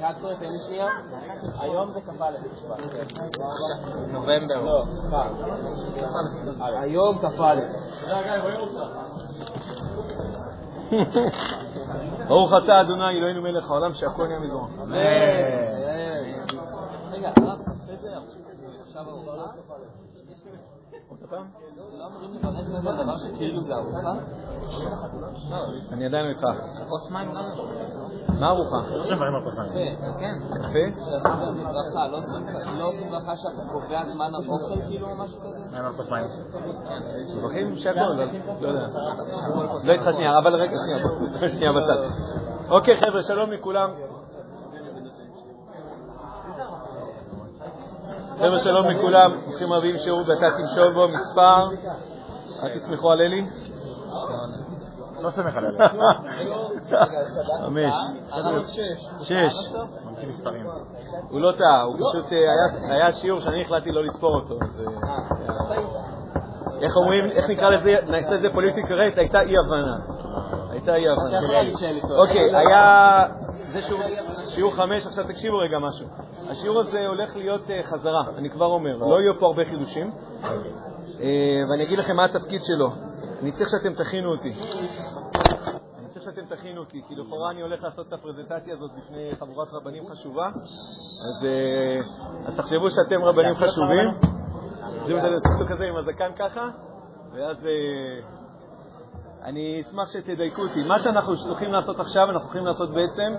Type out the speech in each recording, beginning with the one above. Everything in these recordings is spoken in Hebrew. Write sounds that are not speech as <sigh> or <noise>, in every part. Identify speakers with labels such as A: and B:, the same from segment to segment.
A: רק תן לי שנייה. היום זה כ"א בשבט.
B: נובמבר.
A: לא. היום כ"א.
C: ברוך אתה אדוני אלוהינו מלך העולם שהכל נהיה מזרוע.
A: אמן. רגע, הרב, אחרי זה עכשיו?
C: אני עדיין איתך.
A: כוס מים גם לא.
C: מה ארוחה?
A: יפה, כן.
C: יפה?
A: שעושים ברכה, לא עושים- לא ברכה שאתה קובע זמן האוכל כאילו או משהו כזה?
C: מברכים שהכל, אבל לא יודע. לא איתך שנייה, אבל רגע, שנייה, שנייה בצד. אוקיי, חבר'ה, שלום לכולם. חבר'ה, שלום לכולם. ברוכים הבאים שיעור דקה תמשול בו, מספר, אל תסמכו על אלי.
B: לא סומך עליה.
C: חמש.
A: שש.
B: ממציא מספרים.
C: הוא לא טעה, הוא פשוט, אה, היה- היה שיעור שאני החלטתי לא לספור אותו. אז, אה, איך אומרים, איך נקרא לזה, נעשה את זה פוליטיקה רייט, הייתה אי-הבנה. הייתה אי-הבנה. אוקיי, היה... זה שיעור, שיעור חמש, עכשיו תקשיבו רגע משהו. השיעור הזה הולך להיות אה, חזרה, אני כבר אומר, לא יהיו פה הרבה חידושים. אה, ואני אגיד לכם מה התפקיד שלו. אני צריך שאתם תכינו אותי. אני צריך שאתם תכינו אותי, כי לכאורה אני הולך לעשות את הפרזנטציה הזאת בפני חבורת רבנים חשובה. אז, אה, אז תחשבו שאתם רבנים חשובים. תחשבו שאתם תעשו כזה עם הזקן ככה, ואז... אה, אני אשמח שתדייקו אותי. מה שאנחנו הולכים לעשות עכשיו, אנחנו הולכים לעשות בעצם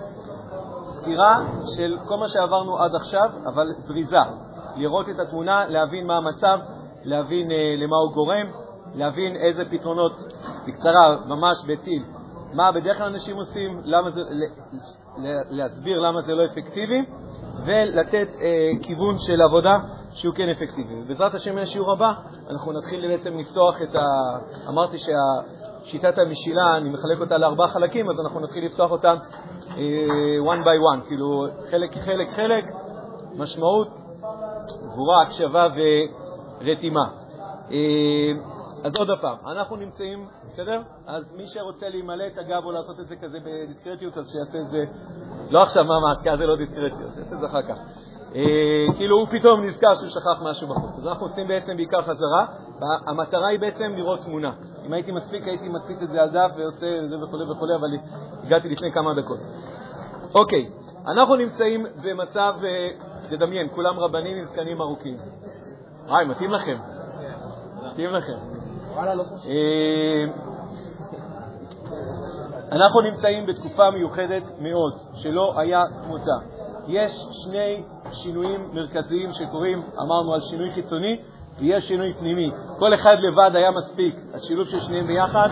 C: סקירה של כל מה שעברנו עד עכשיו, אבל זריזה. לראות את התמונה, להבין מה המצב, להבין אה, למה הוא גורם, להבין איזה פתרונות, בקצרה, ממש בטיל, מה בדרך כלל אנשים עושים, למה זה, להסביר למה זה לא אפקטיבי, ולתת אה, כיוון של עבודה שהוא כן אפקטיבי. בעזרת השם מהשיעור הבא אנחנו נתחיל בעצם לפתוח את ה... אמרתי שה... שיטת המשילה, אני מחלק אותה לארבעה חלקים, אז אנחנו נתחיל לפתוח אותם uh, one by one, כאילו חלק חלק חלק, משמעות, גבורה, הקשבה ורתימה. Uh, אז עוד פעם, אנחנו נמצאים, בסדר? אז מי שרוצה להימלא את הגב או לעשות את זה כזה בדיסקרטיות, אז שיעשה את זה, לא עכשיו ממש, כי אז זה לא דיסקרטיות, שיעשה את זה אחר כך. אה, כאילו הוא פתאום נזכר שהוא שכח משהו בחוץ. אז אנחנו עושים בעצם בעיקר חזרה, והמטרה היא בעצם לראות תמונה. אם הייתי מספיק הייתי מדפיס את זה על דף ועושה זה וכו' וכו', אבל הגעתי לפני כמה דקות. אוקיי, אנחנו נמצאים במצב, אה, תדמיין, כולם רבנים עם זקנים ארוכים. היי, מתאים לכם. מתאים לכם. אה, אנחנו נמצאים בתקופה מיוחדת מאוד, שלא היה כמותה. יש שני שינויים מרכזיים שקורים, אמרנו על שינוי חיצוני ויש שינוי פנימי. כל אחד לבד היה מספיק, השילוב של שניהם ביחד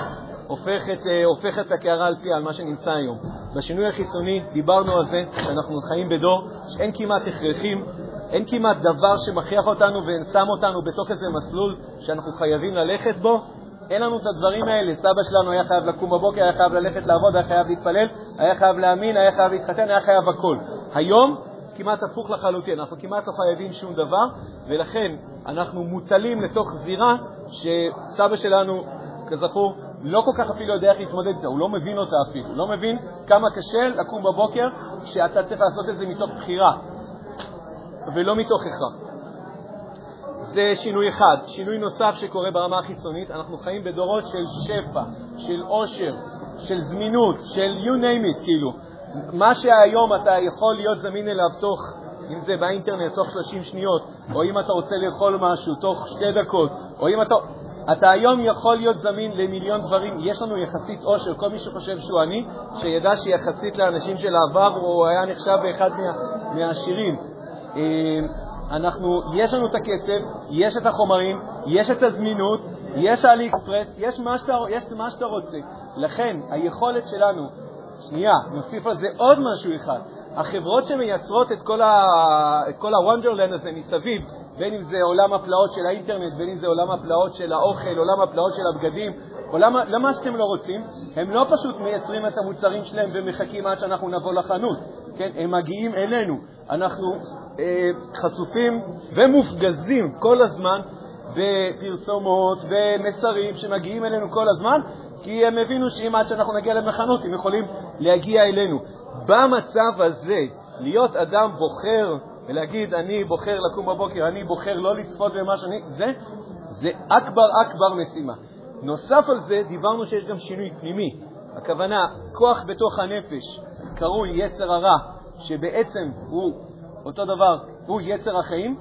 C: הופך את, אה, הופך את הקערה על פיה, על מה שנמצא היום. בשינוי החיצוני דיברנו על זה שאנחנו חיים בדור שאין כמעט הכרחים, אין כמעט דבר שמכריח אותנו ושם אותנו בתוך איזה מסלול שאנחנו חייבים ללכת בו. אין לנו את הדברים האלה. סבא שלנו היה חייב לקום בבוקר, היה חייב ללכת לעבוד, היה חייב להתפלל, היה חייב להאמין, היה חייב להתחתן, היה חייב הכל. היום כמעט הפוך לחלוטין, אנחנו כמעט לא חייבים שום דבר, ולכן אנחנו מוטלים לתוך זירה שסבא שלנו, כזכור, לא כל כך אפילו יודע איך להתמודד איתה, הוא לא מבין אותה אפילו, לא מבין כמה קשה לקום בבוקר כשאתה צריך לעשות את זה מתוך בחירה ולא מתוך הכרח. זה שינוי אחד. שינוי נוסף שקורה ברמה החיצונית, אנחנו חיים בדורות של שפע, של עושר, של זמינות, של you name it, כאילו. מה שהיום אתה יכול להיות זמין אליו תוך, אם זה באינטרנט, תוך 30 שניות, או אם אתה רוצה לאכול משהו תוך שתי דקות, או אם אתה... אתה היום יכול להיות זמין למיליון דברים. יש לנו יחסית עושר. כל מי שחושב שהוא עני, שידע שיחסית לאנשים של העבר הוא היה נחשב באחד מה, מהעשירים. אנחנו, יש לנו את הכסף, יש את החומרים, יש את הזמינות, יש האלי אקספרס, יש מה שאתה, יש מה שאתה רוצה. לכן, היכולת שלנו, שנייה, נוסיף על זה עוד משהו אחד. החברות שמייצרות את כל, ה, את כל הוונדרלנד הזה מסביב, בין אם זה עולם הפלאות של האינטרנט, בין אם זה עולם הפלאות של האוכל, עולם הפלאות של הבגדים, עולם, למה שאתם לא רוצים, הם לא פשוט מייצרים את המוצרים שלהם ומחכים עד שאנחנו נבוא לחנות, כן? הם מגיעים אלינו. אנחנו אה, חשופים ומופגזים כל הזמן בפרסומות ומסרים שמגיעים אלינו כל הזמן, כי הם הבינו שאם עד שאנחנו נגיע למחנות הם יכולים להגיע אלינו. במצב הזה, להיות אדם בוחר ולהגיד, אני בוחר לקום בבוקר, אני בוחר לא לצפות במה שאני... זה, זה אכבר אכבר משימה. נוסף על זה, דיברנו שיש גם שינוי פנימי. הכוונה, כוח בתוך הנפש, קרוי יצר הרע, שבעצם הוא אותו דבר, הוא יצר החיים,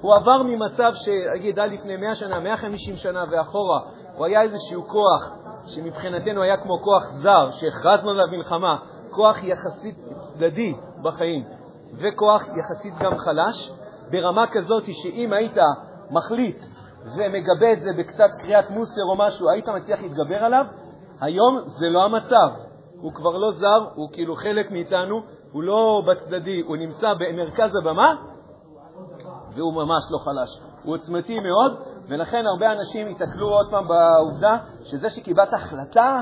C: הוא עבר ממצב שנגיד עד לפני 100 שנה, 150 שנה ואחורה, הוא היה איזשהו כוח שמבחינתנו היה כמו כוח זר, שהכרזנו עליו מלחמה, כוח יחסית צדדי בחיים, וכוח יחסית גם חלש, ברמה כזאת שאם היית מחליט ומגבה את זה בקצת קריאת מוסר או משהו, היית מצליח להתגבר עליו, היום זה לא המצב. הוא כבר לא זר, הוא כאילו חלק מאיתנו, הוא לא בצדדי, הוא נמצא במרכז הבמה, והוא ממש לא חלש. הוא עוצמתי מאוד, ולכן הרבה אנשים ייתקלו עוד פעם בעובדה שזה שקיבלת החלטה,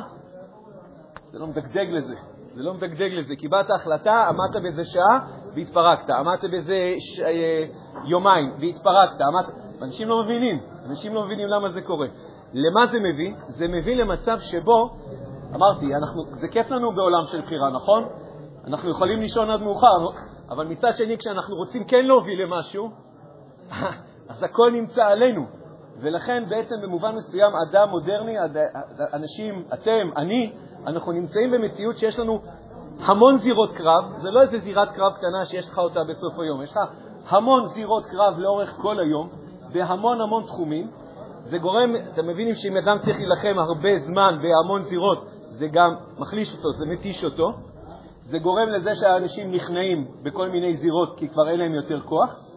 C: זה לא מדגדג לזה. זה לא מדגדג לזה. קיבלת החלטה, עמדת בזה שעה והתפרקת. עמדת בזה ש... אה, יומיים והתפרקת. עמדת... אנשים לא מבינים. אנשים לא מבינים למה זה קורה. למה זה מביא? זה מביא למצב שבו, אמרתי, אנחנו, זה כיף לנו בעולם של בחירה, נכון? אנחנו יכולים לישון עד מאוחר, אבל מצד שני, כשאנחנו רוצים כן להוביל למשהו, <laughs> אז הכל נמצא עלינו. ולכן בעצם במובן מסוים אדם מודרני, אנשים, אתם, אני, אנחנו נמצאים במציאות שיש לנו המון זירות קרב, זה לא איזה זירת קרב קטנה שיש לך אותה בסוף היום, יש לך המון זירות קרב לאורך כל היום, בהמון המון תחומים. זה גורם, אתם מבינים שאם אדם צריך להילחם הרבה זמן בהמון זירות, זה גם מחליש אותו, זה מתיש אותו. זה גורם לזה שהאנשים נכנעים בכל מיני זירות כי כבר אין להם יותר כוח.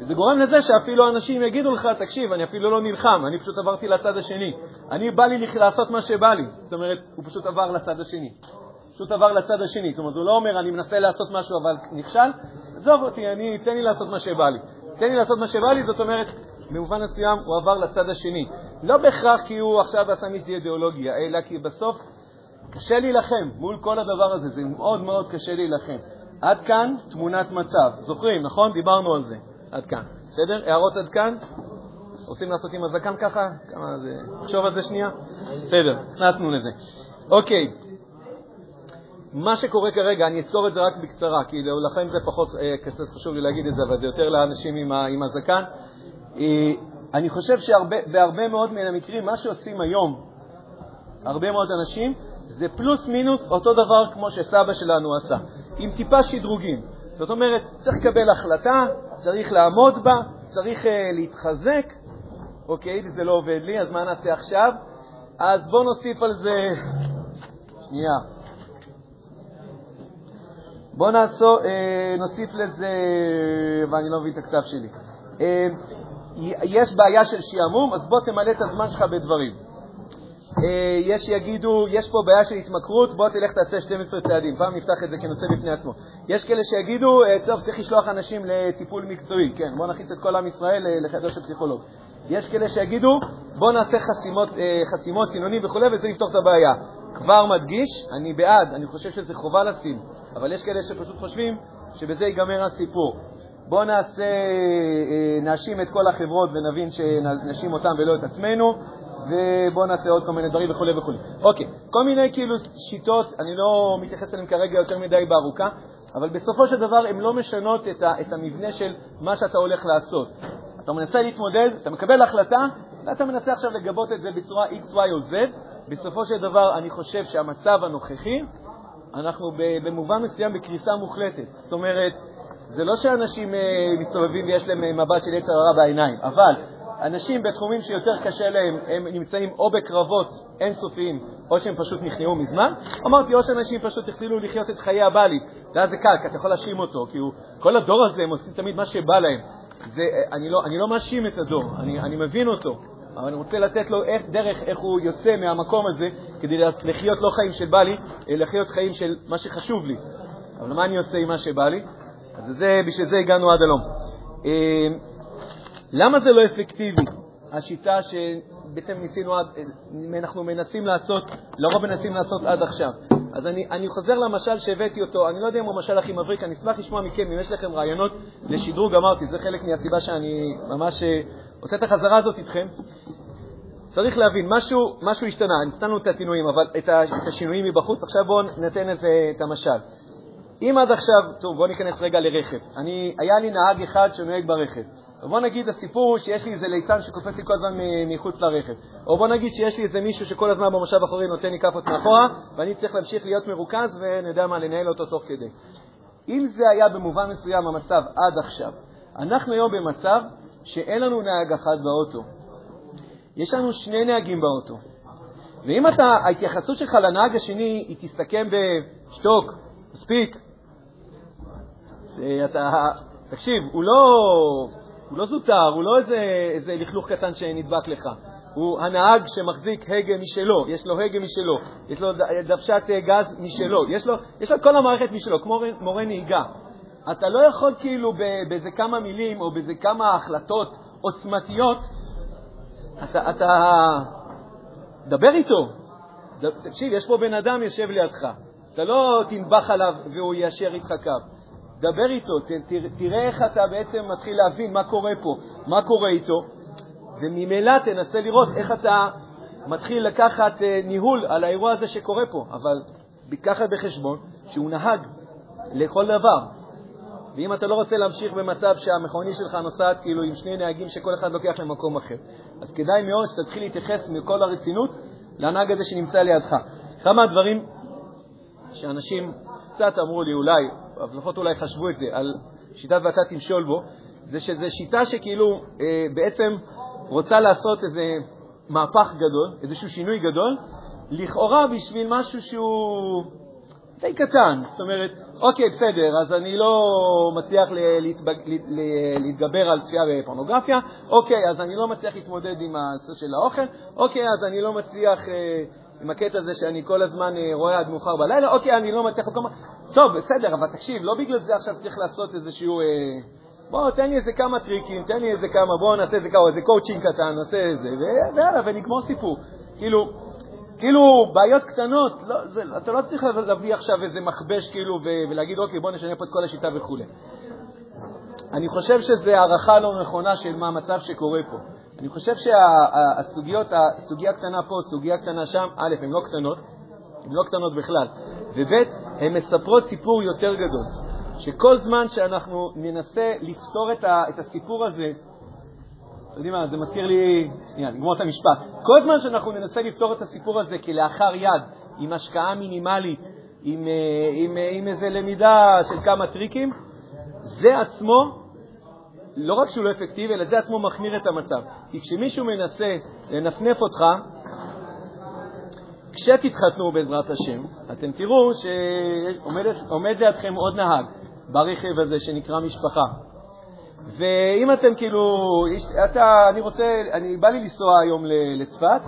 C: וזה גורם לזה שאפילו אנשים יגידו לך, תקשיב, אני אפילו לא נלחם, אני פשוט עברתי לצד השני. אני בא לי לעשות מה שבא לי. זאת אומרת, הוא פשוט עבר לצד השני. פשוט עבר לצד השני. זאת אומרת, הוא לא אומר, אני מנסה לעשות משהו אבל נכשל, עזוב אותי, אני, תן לי לעשות מה שבא לי. תן לי לעשות מה שבא לי, זאת אומרת, במובן מסוים הוא עבר לצד השני. לא בהכרח כי הוא עכשיו עשה מזה אידיאולוגיה, אלא כי בסוף קשה להילחם מול כל הדבר הזה, זה מאוד מאוד קשה להילחם. עד כאן תמונת מצב. זוכרים, נכון? דיברנו על זה. עד כאן. בסדר? הערות עד כאן? רוצים לעשות עם הזקן ככה? כמה זה... נחשוב על זה שנייה? בסדר, נכנסנו לזה. אוקיי. מה שקורה כרגע, אני אזכור את זה רק בקצרה, כי לכם זה פחות אה, חשוב לי להגיד את זה, אבל זה יותר לאנשים עם, עם הזקן. אה, אני חושב שבהרבה מאוד מן המקרים, מה שעושים היום הרבה מאוד אנשים, זה פלוס מינוס אותו דבר כמו שסבא שלנו עשה, עם טיפה שדרוגים. זאת אומרת, צריך לקבל החלטה, צריך לעמוד בה, צריך uh, להתחזק. אוקיי, זה לא עובד לי, אז מה נעשה עכשיו? אז בואו נוסיף על זה... שנייה. בואו אה, נוסיף לזה, ואני לא מבין את הכתב שלי. אה, יש בעיה של שעמום, אז בוא תמלא את הזמן שלך בדברים. אה, יש שיגידו, יש פה בעיה של התמכרות, בוא תלך תעשה 12 צעדים. פעם נפתח את זה כנושא בפני עצמו. יש כאלה שיגידו, אה, טוב, צריך לשלוח אנשים לטיפול מקצועי. כן, בוא נכניס את כל עם ישראל אה, לחדר של פסיכולוג. יש כאלה שיגידו, בוא נעשה חסימות, חסימות סינונים וכו', וזה יפתור את הבעיה. כבר מדגיש, אני בעד, אני חושב שזה חובה לשים, אבל יש כאלה שפשוט חושבים שבזה ייגמר הסיפור. בואו נעשה, נאשים את כל החברות ונבין שנאשים אותם ולא את עצמנו, ובואו נעשה עוד כל מיני דברים וכו' וכו'. אוקיי, כל מיני כאילו שיטות, אני לא מתייחס אליהן כרגע יותר מדי בארוכה, אבל בסופו של דבר הן לא משנות את, ה, את המבנה של מה שאתה הולך לעשות. אתה מנסה להתמודד, אתה מקבל החלטה, ואתה מנסה עכשיו לגבות את זה בצורה X, Y או Z. בסופו של דבר אני חושב שהמצב הנוכחי, אנחנו במובן מסוים בקריסה מוחלטת. זאת אומרת, זה לא שאנשים אה, מסתובבים ויש להם אה, מבט של יצר הרע בעיניים, אבל אנשים בתחומים שיותר קשה להם, הם נמצאים או בקרבות אינסופיים, או שהם פשוט נכנעו מזמן. אמרתי, או שאנשים פשוט התחילו לחיות את חיי הבעלי, ואז זה קל, כי אתה יכול להאשים אותו, כי הוא, כל הדור הזה, הם עושים תמיד מה שבא להם. זה, אני, לא, אני לא מאשים את הדור, אני, אני מבין אותו, אבל אני רוצה לתת לו איך, דרך איך הוא יוצא מהמקום הזה כדי לחיות לא חיים של בא לי, אלא לחיות חיים של מה שחשוב לי. אבל מה אני עושה עם מה שבא לי? אז זה, בשביל זה הגענו עד הלום. למה זה לא אפקטיבי? השיטה שבעצם ניסינו, אנחנו מנסים לעשות, לרוב מנסים לעשות עד עכשיו. אז אני, אני חוזר למשל שהבאתי אותו, אני לא יודע אם הוא המשל הכי מבריק, אני אשמח לשמוע מכם אם יש לכם רעיונות לשדרוג, אמרתי, זה חלק מהסיבה שאני ממש אה, עושה את החזרה הזאת איתכם. צריך להבין, משהו, משהו השתנה, נתנו את התינויים, אבל את, את השינויים מבחוץ, עכשיו בואו ניתן את המשל. אם עד עכשיו, טוב, בוא ניכנס רגע לרכב. אני, היה לי נהג אחד שנוהג ברכב. בוא נגיד, הסיפור שיש לי איזה ליצן שקופץ לי כל הזמן מחוץ לרכב. או בוא נגיד שיש לי איזה מישהו שכל הזמן במושב האחורי נותן לי כאפות מאחורה, ואני צריך להמשיך להיות מרוכז ואני יודע מה, לנהל אותו תוך כדי. אם זה היה במובן מסוים המצב עד עכשיו, אנחנו היום במצב שאין לנו נהג אחד באוטו. יש לנו שני נהגים באוטו. ואם אתה, ההתייחסות שלך לנהג השני היא תסתכם בשתוק, מספיק. אתה, תקשיב, הוא לא, הוא לא זוטר, הוא לא איזה, איזה לכלוך קטן שנדבק לך. הוא הנהג שמחזיק הגה משלו, יש לו הגה משלו, יש לו דוושת גז משלו, יש לו, יש לו כל המערכת משלו, כמו מורה נהיגה. אתה לא יכול כאילו באיזה כמה מילים או באיזה כמה החלטות עוצמתיות, אתה, אתה, דבר איתו. תקשיב, יש פה בן אדם יושב לידך. אתה לא תנבח עליו והוא יישר איתך קו. דבר איתו, ת, תראה איך אתה בעצם מתחיל להבין מה קורה פה, מה קורה איתו, וממילא תנסה לראות איך אתה מתחיל לקחת אה, ניהול על האירוע הזה שקורה פה, אבל לקחת בחשבון שהוא נהג לכל דבר. ואם אתה לא רוצה להמשיך במצב שהמכונית שלך נוסעת כאילו עם שני נהגים שכל אחד לוקח למקום אחר, אז כדאי מאוד שתתחיל להתייחס מכל הרצינות לנהג הזה שנמצא לידך. כמה הדברים שאנשים קצת אמרו לי אולי, לפחות אולי חשבו את זה, על שיטת ואתה תמשול בו, זה שזו שיטה שכאילו אה, בעצם רוצה לעשות איזה מהפך גדול, איזשהו שינוי גדול, לכאורה בשביל משהו שהוא די קטן. זאת אומרת, אוקיי, בסדר, אז אני לא מצליח להתבג... להתגבר על צפייה בפורנוגרפיה, אוקיי, אז אני לא מצליח להתמודד עם הנושא של האוכל, אוקיי, אז אני לא מצליח אה, עם הקטע הזה שאני כל הזמן אה, רואה עד מאוחר בלילה, אוקיי, אני לא מצליח... טוב, בסדר, אבל תקשיב, לא בגלל זה עכשיו צריך לעשות איזשהו... אה, בוא, תן לי איזה כמה טריקים, תן לי איזה כמה, בוא נעשה איזה כמה, איזה קואוצ'ינג קטן, נעשה איזה, ויאללה, ונגמור סיפור. כאילו, כאילו, בעיות קטנות, לא, זה, אתה לא צריך להביא עכשיו איזה מכבש כאילו ולהגיד, אוקיי, בוא נשנה פה את כל השיטה וכו'. אני חושב שזו הערכה לא נכונה של מה המצב שקורה פה. אני חושב שהסוגיות, הסוגיה הקטנה פה, סוגיה קטנה שם, א', הן לא קטנות, הן לא קטנות בכלל, וב', הן מספרות סיפור יותר גדול. שכל זמן שאנחנו ננסה לפתור את, ה, את הסיפור הזה, אתם יודעים מה, זה מזכיר לי, שנייה, נגמור את המשפט. כל זמן שאנחנו ננסה לפתור את הסיפור הזה כלאחר יד, עם השקעה מינימלית, עם, אה, עם, עם, אה, עם איזה למידה של כמה טריקים, זה עצמו, לא רק שהוא לא אפקטיבי, אלא זה עצמו מחמיר את המצב. כי כשמישהו מנסה לנפנף אותך, כשתתחתנו בעזרת השם, אתם תראו שעומד לידכם עוד נהג ברכב הזה שנקרא משפחה. ואם אתם כאילו, אתה, אני רוצה, אני בא לי לנסוע היום לצפת,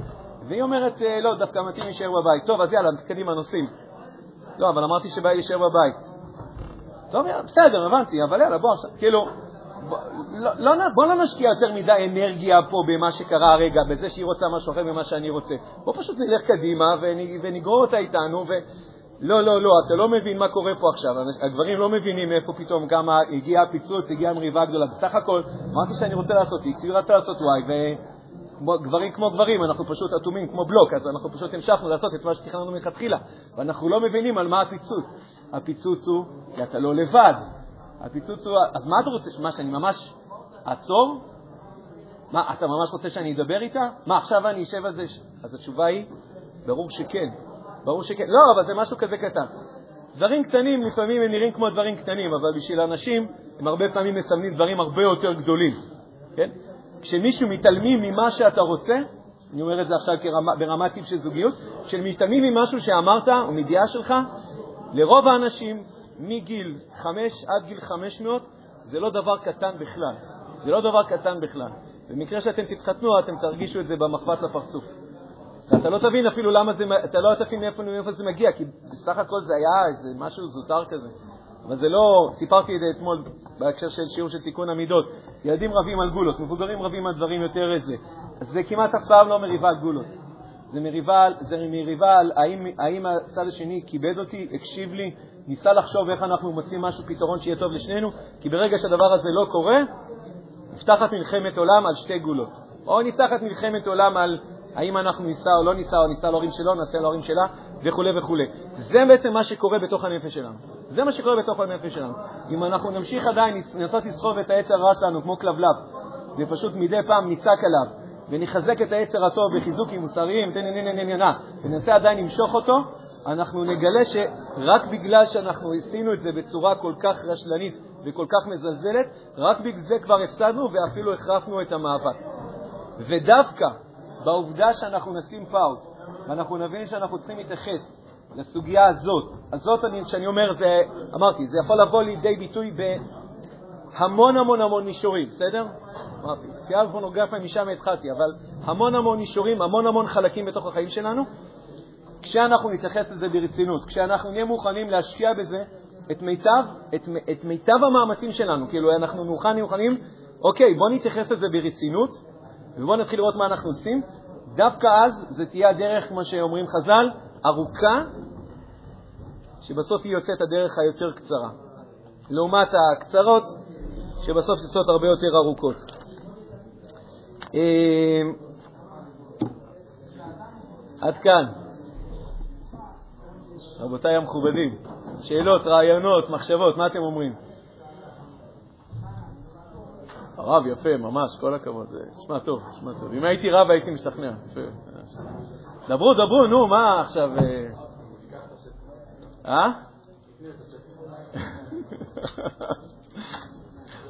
C: והיא אומרת, אה, לא, דווקא מתאים להישאר בבית. טוב, אז יאללה, קדימה, נוסעים. לא, אבל אמרתי שבא לי להישאר בבית. טוב, יאללה, בסדר, הבנתי, אבל יאללה, בוא עכשיו, כאילו, לא, לא, בוא לא נשקיע יותר מדי אנרגיה פה במה שקרה הרגע, בזה שהיא רוצה משהו אחר ממה שאני רוצה. בוא פשוט נלך קדימה ונגרור אותה איתנו, ו... לא, לא, לא, אתה לא מבין מה קורה פה עכשיו. הגברים לא מבינים מאיפה פתאום כמה הגיע הפיצוץ, הגיעה מריבה גדולה. בסך הכל, אמרתי שאני רוצה לעשות X, היא רצתה לעשות Y, וגברים כמו גברים, אנחנו פשוט אטומים כמו בלוק, אז אנחנו פשוט המשכנו לעשות את מה שתכננו מלכתחילה, ואנחנו לא מבינים על מה הפיצוץ. הפיצוץ הוא כי אתה לא לבד. הפיצוץ הוא, אז מה אתה רוצה, מה, שאני ממש אעצור? מה, אתה ממש רוצה שאני אדבר איתה? מה, עכשיו אני אשב על זה? אז התשובה היא, ברור שכן. ברור שכן. לא, אבל זה משהו כזה קטן. דברים קטנים לפעמים הם נראים כמו דברים קטנים, אבל בשביל אנשים הם הרבה פעמים מסמנים דברים הרבה יותר גדולים. כן? כשמישהו מתעלמים ממה שאתה רוצה, אני אומר את זה עכשיו כרמה, ברמת טיפ של זוגיות, כשמתעלמים ממשהו שאמרת או מידיעה שלך, לרוב האנשים מגיל 5 עד גיל 500 זה לא דבר קטן בכלל. זה לא דבר קטן בכלל. במקרה שאתם תתחתנו, אתם תרגישו את זה במחבת לפרצוף. ואתה לא תבין אפילו למה זה, אתה לא תבין מאיפה, מאיפה זה מגיע, כי בסך הכל זה היה איזה משהו זוטר כזה. אבל זה לא, סיפרתי את זה אתמול בהקשר של שיעור של תיקון המידות. ילדים רבים על גולות, מבוגרים רבים על דברים יותר איזה. אז זה כמעט אף פעם לא מריבה על גולות. זה מריבה, זה מריבה על האם, האם הצד השני כיבד אותי, הקשיב לי, ניסה לחשוב איך אנחנו מוצאים משהו, פתרון שיהיה טוב לשנינו, כי ברגע שהדבר הזה לא קורה, נפתחת מלחמת עולם על שתי גולות. או נפתחת מלחמת עולם על האם אנחנו נישא או לא נישא, או נישא להורים שלו, נעשה להורים שלה, וכו' וכו'. זה בעצם מה שקורה בתוך הנפש שלנו. זה מה שקורה בתוך הנפש שלנו. אם אנחנו נמשיך עדיין לנסות לסחוב את היצר הרע שלנו כמו כלבלב, ופשוט מדי פעם נצעק עליו, ונחזק את היצר הטוב בחיזוקים מוסריים, וננסה עדיין למשוך אותו, אנחנו נגלה שרק בגלל שאנחנו עשינו את זה בצורה כל כך רשלנית וכל כך מזלזלת, רק בגלל זה כבר הפסדנו ואפילו החרפנו את המאבק. ודווקא בעובדה שאנחנו נשים פאוס, ואנחנו נבין שאנחנו צריכים להתייחס לסוגיה הזאת, הזאת, אני, כשאני אומר, זה, אמרתי, זה יכול לבוא לידי ביטוי בהמון המון המון מישורים, בסדר? אמרתי, צפייה בפורנוגרפיה משם התחלתי, אבל המון המון מישורים, המון המון חלקים בתוך החיים שלנו, כשאנחנו נתייחס לזה ברצינות, כשאנחנו נהיה מוכנים להשקיע בזה את מיטב, את, את מיטב המאמצים שלנו, כאילו אנחנו מוכנים, מוכנים, אוקיי, בואו נתייחס לזה ברצינות, ובואו נתחיל לראות מה אנחנו עושים, דווקא אז זה תהיה הדרך, כמו שאומרים חז"ל, ארוכה, שבסוף היא יוצאת הדרך היותר קצרה, לעומת הקצרות, שבסוף יוצאות הרבה יותר ארוכות. אה, עד כאן. רבותיי המכובדים, שאלות, רעיונות, מחשבות, מה אתם אומרים? הרב יפה, ממש, כל הכבוד. נשמע טוב, נשמע טוב. אם הייתי רב הייתי משתכנע. דברו, דברו, נו, מה עכשיו... אה? <laughs>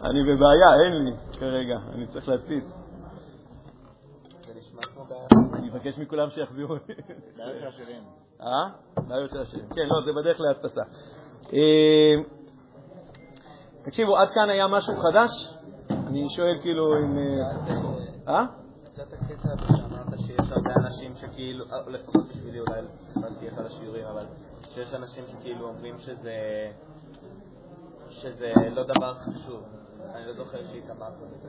C: אני בבעיה, אין לי כרגע, אני צריך להדפיס. אני מבקש מכולם שיחזירו.
B: בעיות של השירים.
C: אה? בעיות של השירים. כן, לא, זה בדרך להדפסה. אה, תקשיבו, עד כאן היה משהו חדש? אני שואל כאילו אם... אה?
A: אה? קצת הקטע הזה שאמרת שיש הרבה אנשים שכאילו, אה, לפחות בשבילי אולי פספסתי אחד השיעורים, אבל שיש אנשים שכאילו אומרים שזה שזה לא דבר חשוב. אני לא זוכר שהתאמרת בזה.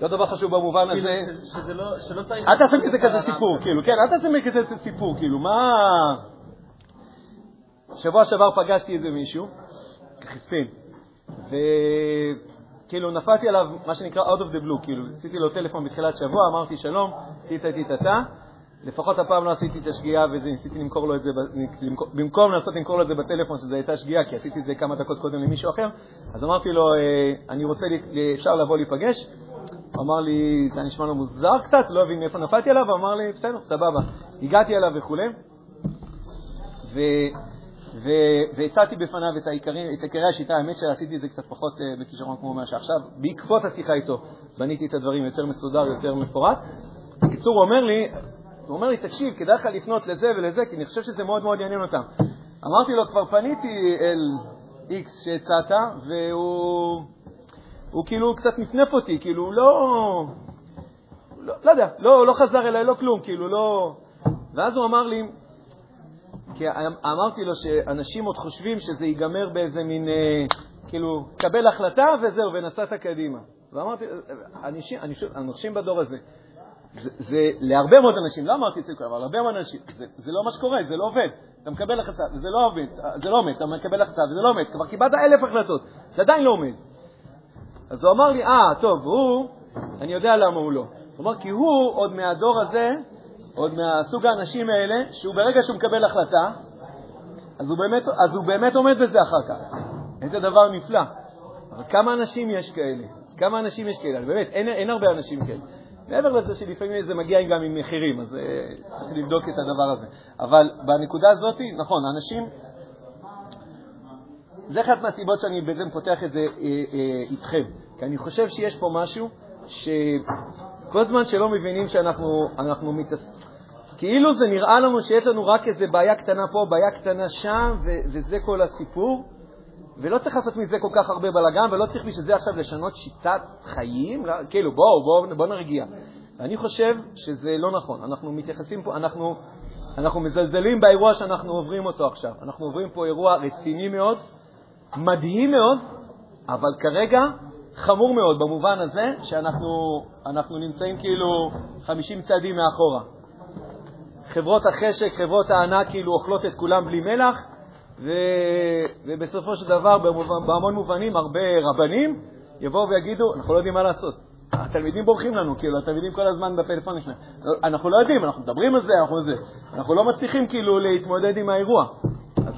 C: לא דבר חשוב במובן
A: כאילו,
C: הזה.
A: לא.
C: אל תעשה מזה כזה סיפור, כאילו, כן, אל תעשה מזה כזה סיפור, כאילו, מה... שבוע שעבר פגשתי איזה מישהו, חספין, וכאילו נפלתי עליו, מה שנקרא out of the blue, כאילו, עשיתי לו טלפון בתחילת שבוע, אמרתי שלום, טיטה טיטה טה, לפחות הפעם לא עשיתי את השגיאה וזה, ניסיתי למכור לו את זה, במקום לנסות למכור לו את זה בטלפון, שזו הייתה שגיאה, כי עשיתי את זה כמה דקות קודם למישהו אחר, אז אמרתי לו, אה, אני רוצה, אפשר לבוא להיפגש? אמר לי, זה נשמע לו מוזר קצת, לא הבין מאיפה נפלתי עליו, אמר לי, בסדר, סבבה. הגעתי אליו וכו', והצעתי בפניו את, העיקרי, עיקרי השיטה, האמת שעשיתי את זה קצת פחות uh, בכישרון כמו מה שעכשיו. בעקבות השיחה איתו בניתי את הדברים יותר מסודר, יותר מפורט. בקיצור, הוא אומר לי, הוא אומר לי, תקשיב, כדאי לך לפנות לזה ולזה, כי אני חושב שזה מאוד מאוד יעניין אותם. אמרתי לו, כבר פניתי אל X שהצעת, והוא הוא כאילו קצת נפנף אותי, כאילו לא, לא, לא יודע, לא, לא חזר אליי, לא כלום, כאילו לא... ואז הוא אמר לי, כי אמרתי לו שאנשים עוד חושבים שזה ייגמר באיזה מין, אה, כאילו, קבל החלטה וזהו, ונסעת קדימה. ואמרתי, אנשים, אנשים בדור הזה, זה, זה להרבה מאוד אנשים, לא אמרתי את זה, אבל הרבה מאוד אנשים, זה, זה לא מה שקורה, זה לא עובד. אתה מקבל החלטה, וזה לא עובד, זה לא עומד, אתה מקבל החלטה, וזה לא עומד, כבר קיבלת אלף החלטות, זה עדיין לא עומד. אז הוא אמר לי, אה, טוב, הוא, אני יודע למה הוא לא. הוא אמר, כי הוא עוד מהדור הזה, עוד מהסוג האנשים האלה, שהוא ברגע שהוא מקבל החלטה, אז הוא באמת, אז הוא באמת עומד בזה אחר כך. איזה דבר נפלא. אבל כמה אנשים יש כאלה? כמה אנשים יש כאלה? באמת, אין, אין הרבה אנשים כאלה. מעבר לזה שלפעמים זה מגיע גם עם מחירים, אז uh, צריך לבדוק את הדבר הזה. אבל בנקודה הזאת, נכון, אנשים... זה אחת מהסיבות שאני בעצם פותח את זה אה, אה, איתכם, כי אני חושב שיש פה משהו שכל זמן שלא מבינים שאנחנו אנחנו מתעסקים, כאילו זה נראה לנו שיש לנו רק איזו בעיה קטנה פה, בעיה קטנה שם, ו- וזה כל הסיפור, ולא צריך לעשות מזה כל כך הרבה בלאגן, ולא צריך בשביל זה עכשיו לשנות שיטת חיים, לא, כאילו בואו, בואו בוא נרגיע. אני חושב שזה לא נכון. אנחנו מתייחסים פה, אנחנו, אנחנו מזלזלים באירוע שאנחנו עוברים אותו עכשיו. אנחנו עוברים פה אירוע רציני מאוד, מדהים מאוד, אבל כרגע חמור מאוד במובן הזה שאנחנו נמצאים כאילו 50 צעדים מאחורה. חברות החשק, חברות הענק כאילו אוכלות את כולם בלי מלח, ו... ובסופו של דבר, במובן, בהמון מובנים, הרבה רבנים יבואו ויגידו, אנחנו לא יודעים מה לעשות. התלמידים בורחים לנו, כאילו, התלמידים כל הזמן בפלאפונים שלהם. אנחנו לא יודעים, אנחנו מדברים על זה, אנחנו זה. אנחנו לא מצליחים כאילו להתמודד עם האירוע.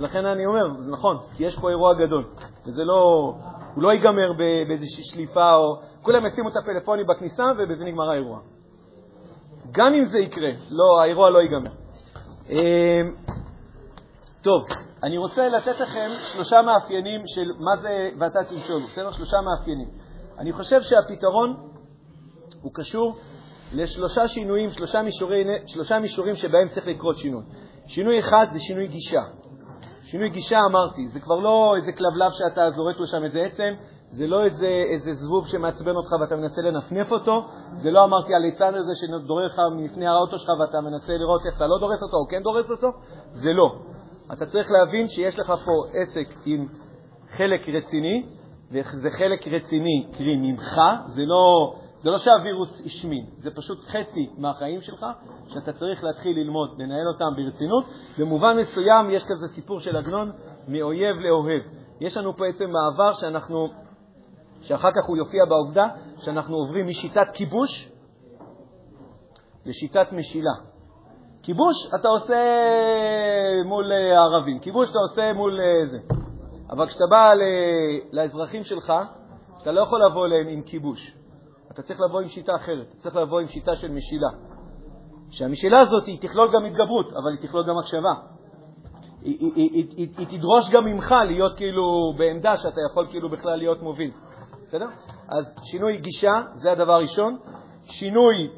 C: לכן אני אומר, זה נכון, כי יש פה אירוע גדול, וזה לא, הוא לא ייגמר באיזושהי שליפה, או כולם ישימו את הפלאפונים בכניסה ובזה נגמר האירוע. גם אם זה יקרה, לא, האירוע לא ייגמר. אמ, טוב, אני רוצה לתת לכם שלושה מאפיינים של מה זה ואתה תמשול, בסדר? שלושה מאפיינים. אני חושב שהפתרון הוא קשור לשלושה שינויים, שלושה, מישורי, שלושה מישורים שבהם צריך לקרות שינוי. שינוי אחד זה שינוי גישה. שינוי גישה, אמרתי, זה כבר לא איזה כלבלב שאתה זורק לו שם איזה עצם, זה לא איזה, איזה זבוב שמעצבן אותך ואתה מנסה לנפנף אותו, זה לא אמרתי הליצן הזה שדורס לך מלפני האוטו שלך ואתה מנסה לראות איך אתה לא דורס אותו או כן דורס אותו, זה לא. אתה צריך להבין שיש לך פה עסק עם חלק רציני, וזה חלק רציני, קרי ממך, זה לא, זה לא שהווירוס השמין, זה פשוט חצי מהחיים שלך, שאתה צריך להתחיל ללמוד, לנהל אותם ברצינות. במובן מסוים יש כזה סיפור של עגנון, מאויב לאוהב. יש לנו פה בעצם מעבר שאנחנו, שאחר כך הוא יופיע בעובדה שאנחנו עוברים משיטת כיבוש לשיטת משילה. כיבוש אתה עושה מול הערבים, כיבוש אתה עושה מול אה, זה. אבל כשאתה בא לאזרחים שלך, אתה לא יכול לבוא אליהם עם כיבוש. אתה צריך לבוא עם שיטה אחרת, אתה צריך לבוא עם שיטה של משילה. שהמשילה הזאת היא תכלול גם התגברות, אבל היא תכלול גם הקשבה. היא, היא, היא, היא, תדרוש גם ממך להיות כאילו בעמדה שאתה יכול כאילו בכלל להיות מוביל. בסדר? אז שינוי גישה, זה הדבר הראשון. שינוי,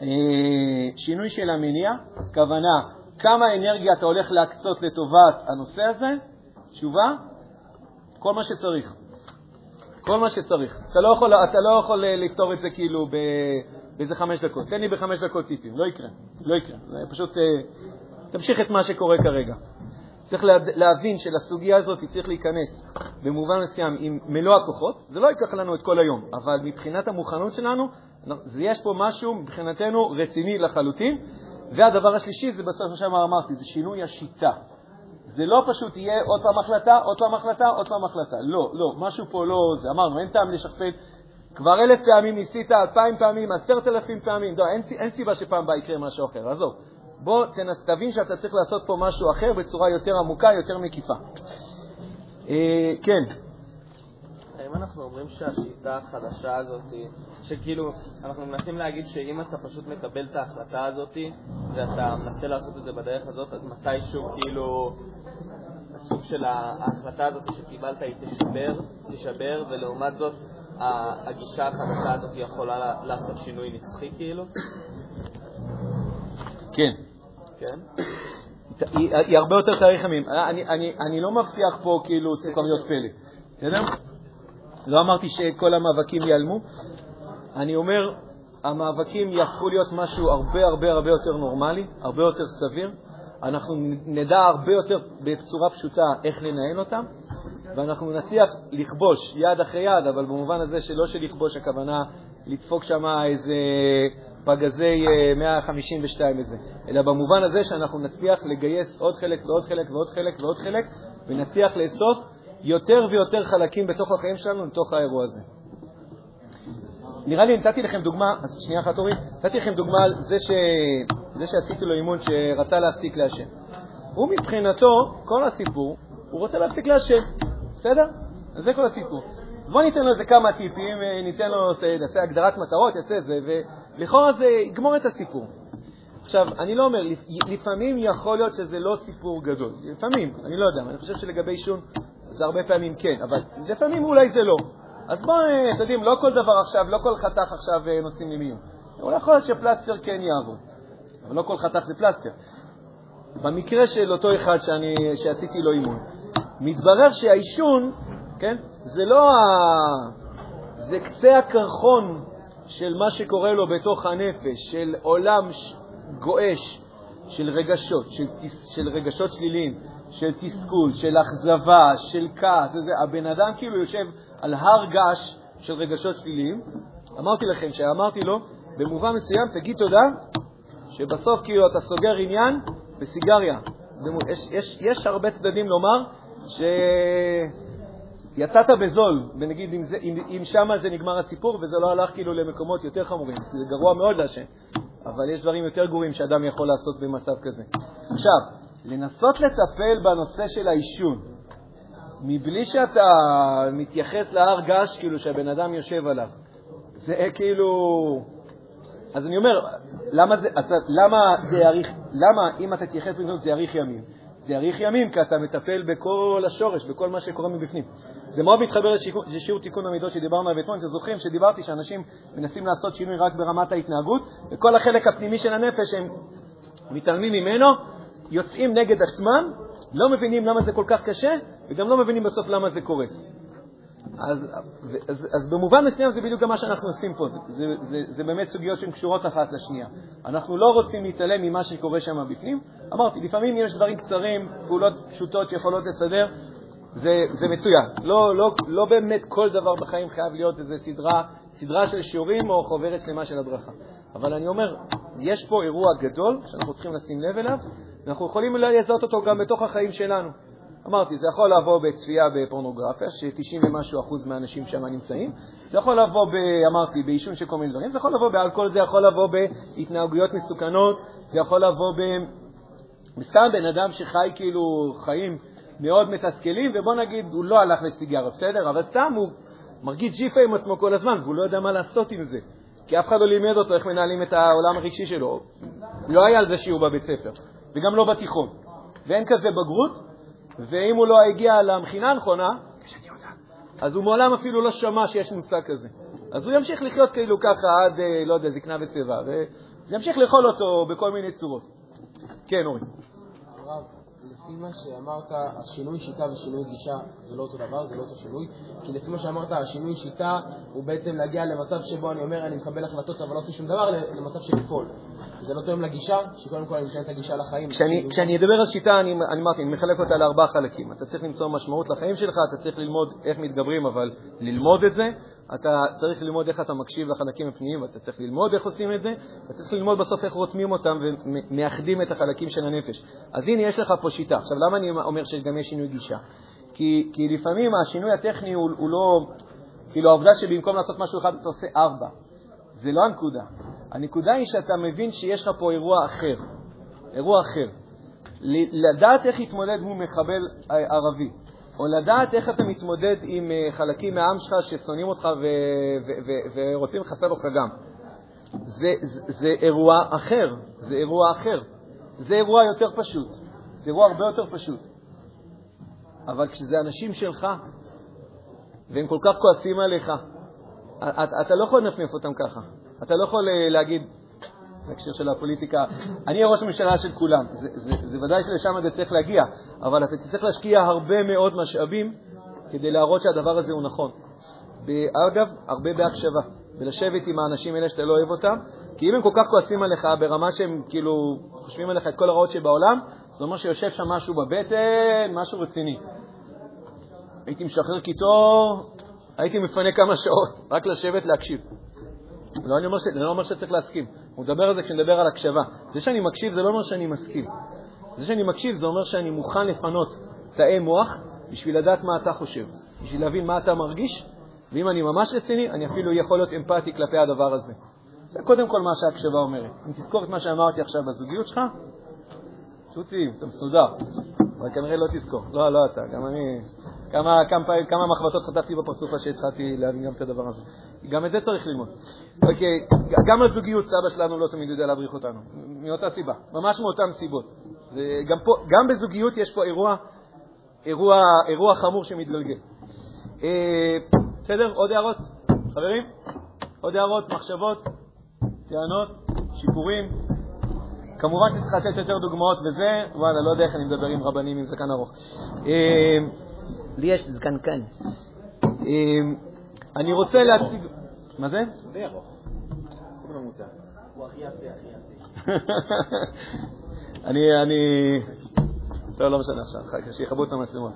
C: אה, שינוי של המניע, כוונה, כמה אנרגיה אתה הולך להקצות לטובת הנושא הזה? תשובה, כל מה שצריך. כל מה שצריך. אתה לא יכול, אתה לא יכול אה, לפתור את זה כאילו באיזה חמש דקות. תן לי בחמש דקות טיפים, לא יקרה. לא יקרה. זה פשוט, אה, תמשיך את מה שקורה כרגע. צריך להבין שלסוגיה הזאת צריך להיכנס במובן מסוים עם מלוא הכוחות. זה לא ייקח לנו את כל היום, אבל מבחינת המוכנות שלנו, יש פה משהו מבחינתנו רציני לחלוטין. והדבר השלישי, זה בסוף מה שאמרתי, זה שינוי השיטה. זה לא פשוט יהיה עוד פעם החלטה, עוד פעם החלטה, עוד פעם החלטה. לא, לא, משהו פה לא זה. אמרנו, אין טעם לשכפל. כבר אלף פעמים ניסית, אלפיים פעמים, עשרת אלפים פעמים. לא, אין, אין סיבה שפעם הבאה יקרה משהו אחר. עזוב. בוא תנס, תבין שאתה צריך לעשות פה משהו אחר בצורה יותר עמוקה, יותר מקיפה. אה, כן.
A: האם אנחנו אומרים שהשיטה החדשה הזאת, שכאילו, אנחנו מנסים להגיד שאם אתה פשוט מקבל את ההחלטה הזאת ואתה מנסה לעשות את זה בדרך הזאת, אז מתישהו כאילו הסוג של ההחלטה הזאת שקיבלת היא תשבר, תשבר, ולעומת זאת הגישה החדשה הזאת יכולה לעשות שינוי נצחי כאילו?
C: כן.
A: כן?
C: היא, היא הרבה יותר תאריך ימים. אני, אני, אני לא מבטיח פה כאילו סוכריות פלא, בסדר? לא אמרתי שכל המאבקים ייעלמו. אני אומר, המאבקים יהפכו להיות משהו הרבה הרבה הרבה יותר נורמלי, הרבה יותר סביר. אנחנו נדע הרבה יותר בצורה פשוטה איך לנהל אותם, ואנחנו נצליח לכבוש יד אחרי יד, אבל במובן הזה שלא של לכבוש הכוונה לדפוק שם איזה פגזי 152 איזה, אלא במובן הזה שאנחנו נצליח לגייס עוד חלק ועוד חלק ועוד חלק ועוד חלק, ונצליח לאסוף יותר ויותר חלקים בתוך החיים שלנו לתוך האירוע הזה. נראה לי נתתי לכם דוגמה, אז שנייה אחת אורי, נתתי לכם דוגמה על זה, ש... זה שעשיתי לו אימון שרצה להפסיק לעשן. הוא מבחינתו, כל הסיפור, הוא רוצה להפסיק לעשן, בסדר? אז זה כל הסיפור. אז בואו ניתן לו איזה כמה טיפים, אה, ניתן לו, נעשה הגדרת מטרות, יעשה זה, ולכאורה זה יגמור את הסיפור. עכשיו, אני לא אומר, לפעמים יכול להיות שזה לא סיפור גדול. לפעמים, אני לא יודע, אני חושב שלגבי עישון זה הרבה פעמים כן, אבל לפעמים אולי זה לא. אז בואו, אה, אתם יודעים, לא כל דבר עכשיו, לא כל חתך עכשיו אה, נוסעים למיון. אולי יכול להיות שפלסטר כן יעבוד, אבל לא כל חתך זה פלסטר. במקרה של אותו אחד שאני, שעשיתי לו אימון, מתברר שהעישון, כן, זה לא ה... זה קצה הקרחון של מה שקורה לו בתוך הנפש, של עולם גועש, של רגשות, של, של רגשות שליליים, של תסכול, של אכזבה, של כעס. הבן אדם כאילו יושב על הר געש של רגשות שליליים. אמרתי לכם, שאמרתי לו, במובן מסוים תגיד תודה שבסוף כאילו אתה סוגר עניין בסיגריה. יש, יש, יש הרבה צדדים לומר שיצאת בזול, ונגיד אם, זה, אם, אם שם זה נגמר הסיפור וזה לא הלך כאילו למקומות יותר חמורים, זה גרוע מאוד לעשן, אבל יש דברים יותר גרועים שאדם יכול לעשות במצב כזה. עכשיו, לנסות לטפל בנושא של העישון, מבלי שאתה מתייחס להר געש כאילו שהבן אדם יושב עליו. זה כאילו... אז אני אומר, למה זה, אז, למה זה יאריך, למה אם אתה תתייחס לזה זה יאריך ימים? זה יאריך ימים כי אתה מטפל בכל השורש, בכל מה שקורה מבפנים. זה מאוד מתחבר לשיעור תיקון המידות שדיברנו עליו אתמול. אתם זוכרים שדיברתי שאנשים מנסים לעשות שינוי רק ברמת ההתנהגות, וכל החלק הפנימי של הנפש הם מתעלמים ממנו, יוצאים נגד עצמם, לא מבינים למה זה כל כך קשה, וגם לא מבינים בסוף למה זה קורס. אז, אז, אז במובן מסוים זה בדיוק גם מה שאנחנו עושים פה, זה, זה, זה, זה באמת סוגיות שהן קשורות אחת לשנייה. אנחנו לא רוצים להתעלם ממה שקורה שם בפנים. אמרתי, לפעמים יש דברים קצרים, פעולות פשוטות שיכולות לסדר, זה, זה מצוין. לא, לא, לא באמת כל דבר בחיים חייב להיות איזו סדרה, סדרה של שיעורים או חוברת שלמה של הדרכה. אבל אני אומר, יש פה אירוע גדול שאנחנו צריכים לשים לב אליו, ואנחנו יכולים לזהות אותו גם בתוך החיים שלנו. אמרתי, זה יכול לבוא בצפייה בפורנוגרפיה, ש-90 ומשהו אחוז מהאנשים שם נמצאים, זה יכול לבוא, ב, אמרתי, בעישון של כל מיני דברים, זה יכול לבוא באלכוהול, זה יכול לבוא בהתנהגויות מסוכנות, זה יכול לבוא ב... סתם בן אדם שחי כאילו חיים מאוד מתסכלים, ובוא נגיד, הוא לא הלך לסיגריה, בסדר? אבל סתם הוא מרגיש ג'יפה עם עצמו כל הזמן, והוא לא יודע מה לעשות עם זה. כי אף אחד לא לימד אותו איך מנהלים את העולם הרגשי שלו. לא היה על זה שיעור בבית ספר, וגם לא בתיכון. ואין כזה בגרות, ואם הוא לא הגיע למכינה הנכונה, אז הוא מעולם אפילו לא שמע שיש מושג כזה. אז הוא ימשיך לחיות כאילו ככה עד, אה, לא יודע, זקנה ושיבה, וימשיך לאכול אותו בכל מיני צורות. כן, אורי.
D: הרב, לפי מה שאמרת, השינוי שיטה ושינוי גישה זה לא אותו דבר, זה לא אותו שינוי. כי לפי מה שאמרת, השינוי שיטה הוא בעצם להגיע למצב שבו אני אומר, אני מקבל החלטות אבל לא עושה שום דבר, למצב של לפעול. זה לא תואם לגישה, שקודם כל אני משנה את הגישה לחיים.
C: כשאני, כשאני אדבר על שיטה, אני, אני אמרתי, אני מחלק אותה לארבעה חלקים. אתה צריך למצוא משמעות לחיים שלך, אתה צריך ללמוד איך מתגברים, אבל ללמוד את זה. אתה צריך ללמוד איך אתה מקשיב לחלקים הפנימיים, ואתה צריך ללמוד איך עושים את זה, ואתה צריך ללמוד בסוף איך רותמים אותם ומאחדים את החלקים של הנפש. אז הנה, יש לך פה שיטה. עכשיו, למה אני אומר שגם יש שינוי גישה? כי, כי לפעמים השינוי הטכני הוא, הוא לא, כאילו העובדה שבמקום לעשות משהו אחד אתה עושה ארבע. זה לא הנקודה. הנקודה היא שאתה מבין שיש לך פה אירוע אחר. אירוע אחר. לדעת איך להתמודד מול מחבל ערבי, או לדעת איך אתה מתמודד עם אה, חלקים מהעם שלך ששונאים אותך ורוצים לחסל אותך גם. זה, זה, זה אירוע אחר, זה אירוע אחר. זה אירוע יותר פשוט, זה אירוע הרבה יותר פשוט. אבל כשזה אנשים שלך, והם כל כך כועסים עליך, אתה, אתה לא יכול לנפנף אותם ככה. אתה לא יכול אה, להגיד, בהקשר של הפוליטיקה, אני הראש הממשלה של כולם. זה, זה, זה ודאי שלשם זה צריך להגיע, אבל אתה תצטרך להשקיע הרבה מאוד משאבים כדי להראות שהדבר הזה הוא נכון. אגב, הרבה בהקשבה, ולשבת עם האנשים האלה שאתה לא אוהב אותם, כי אם הם כל כך כועסים עליך ברמה שהם כאילו חושבים עליך את כל הרעות שבעולם, זה אומר שיושב שם משהו בבטן, משהו רציני. הייתי משחרר קיטור, הייתי מפנה כמה שעות, רק לשבת להקשיב. לא, אני אומר, ש... לא אומר שצריך להסכים. הוא מדבר על זה כשנדבר על הקשבה. זה שאני מקשיב זה לא אומר שאני מסכים. זה שאני מקשיב זה אומר שאני מוכן לפנות תאי מוח בשביל לדעת מה אתה חושב, בשביל להבין מה אתה מרגיש, ואם אני ממש רציני, אני אפילו יכול להיות אמפתי כלפי הדבר הזה. זה קודם כל מה שהקשבה אומרת. אם תזכור את מה שאמרתי עכשיו בזוגיות שלך, תוציא, אתה מסודר. אבל כנראה לא תזכור. לא, לא אתה, גם אני... כמה, כמה, כמה מחבטות חטפתי בפרצוף שהתחלתי להבין גם את הדבר הזה. גם את זה צריך ללמוד. אוקיי, גם על זוגיות סבא שלנו לא תמיד יודע להבריך אותנו, מאותה סיבה, ממש מאותן סיבות. זה, גם, פה, גם בזוגיות יש פה אירוע, אירוע, אירוע חמור שמתגלגל. אה, בסדר? עוד הערות? חברים? עוד הערות, מחשבות, טענות, שיפורים? כמובן שצריך לתת יותר דוגמאות וזה, וואלה, לא יודע איך אני מדבר עם רבנים עם זקן ארוך. אה, לי יש זקן כאן. אה, אני רוצה להציג... מה זה?
A: די ארוך. ממוצע. הוא הכי יפה, הכי יפה. <laughs>
C: אני, אני... לא, לא משנה עכשיו, שיכבו את המצלמות.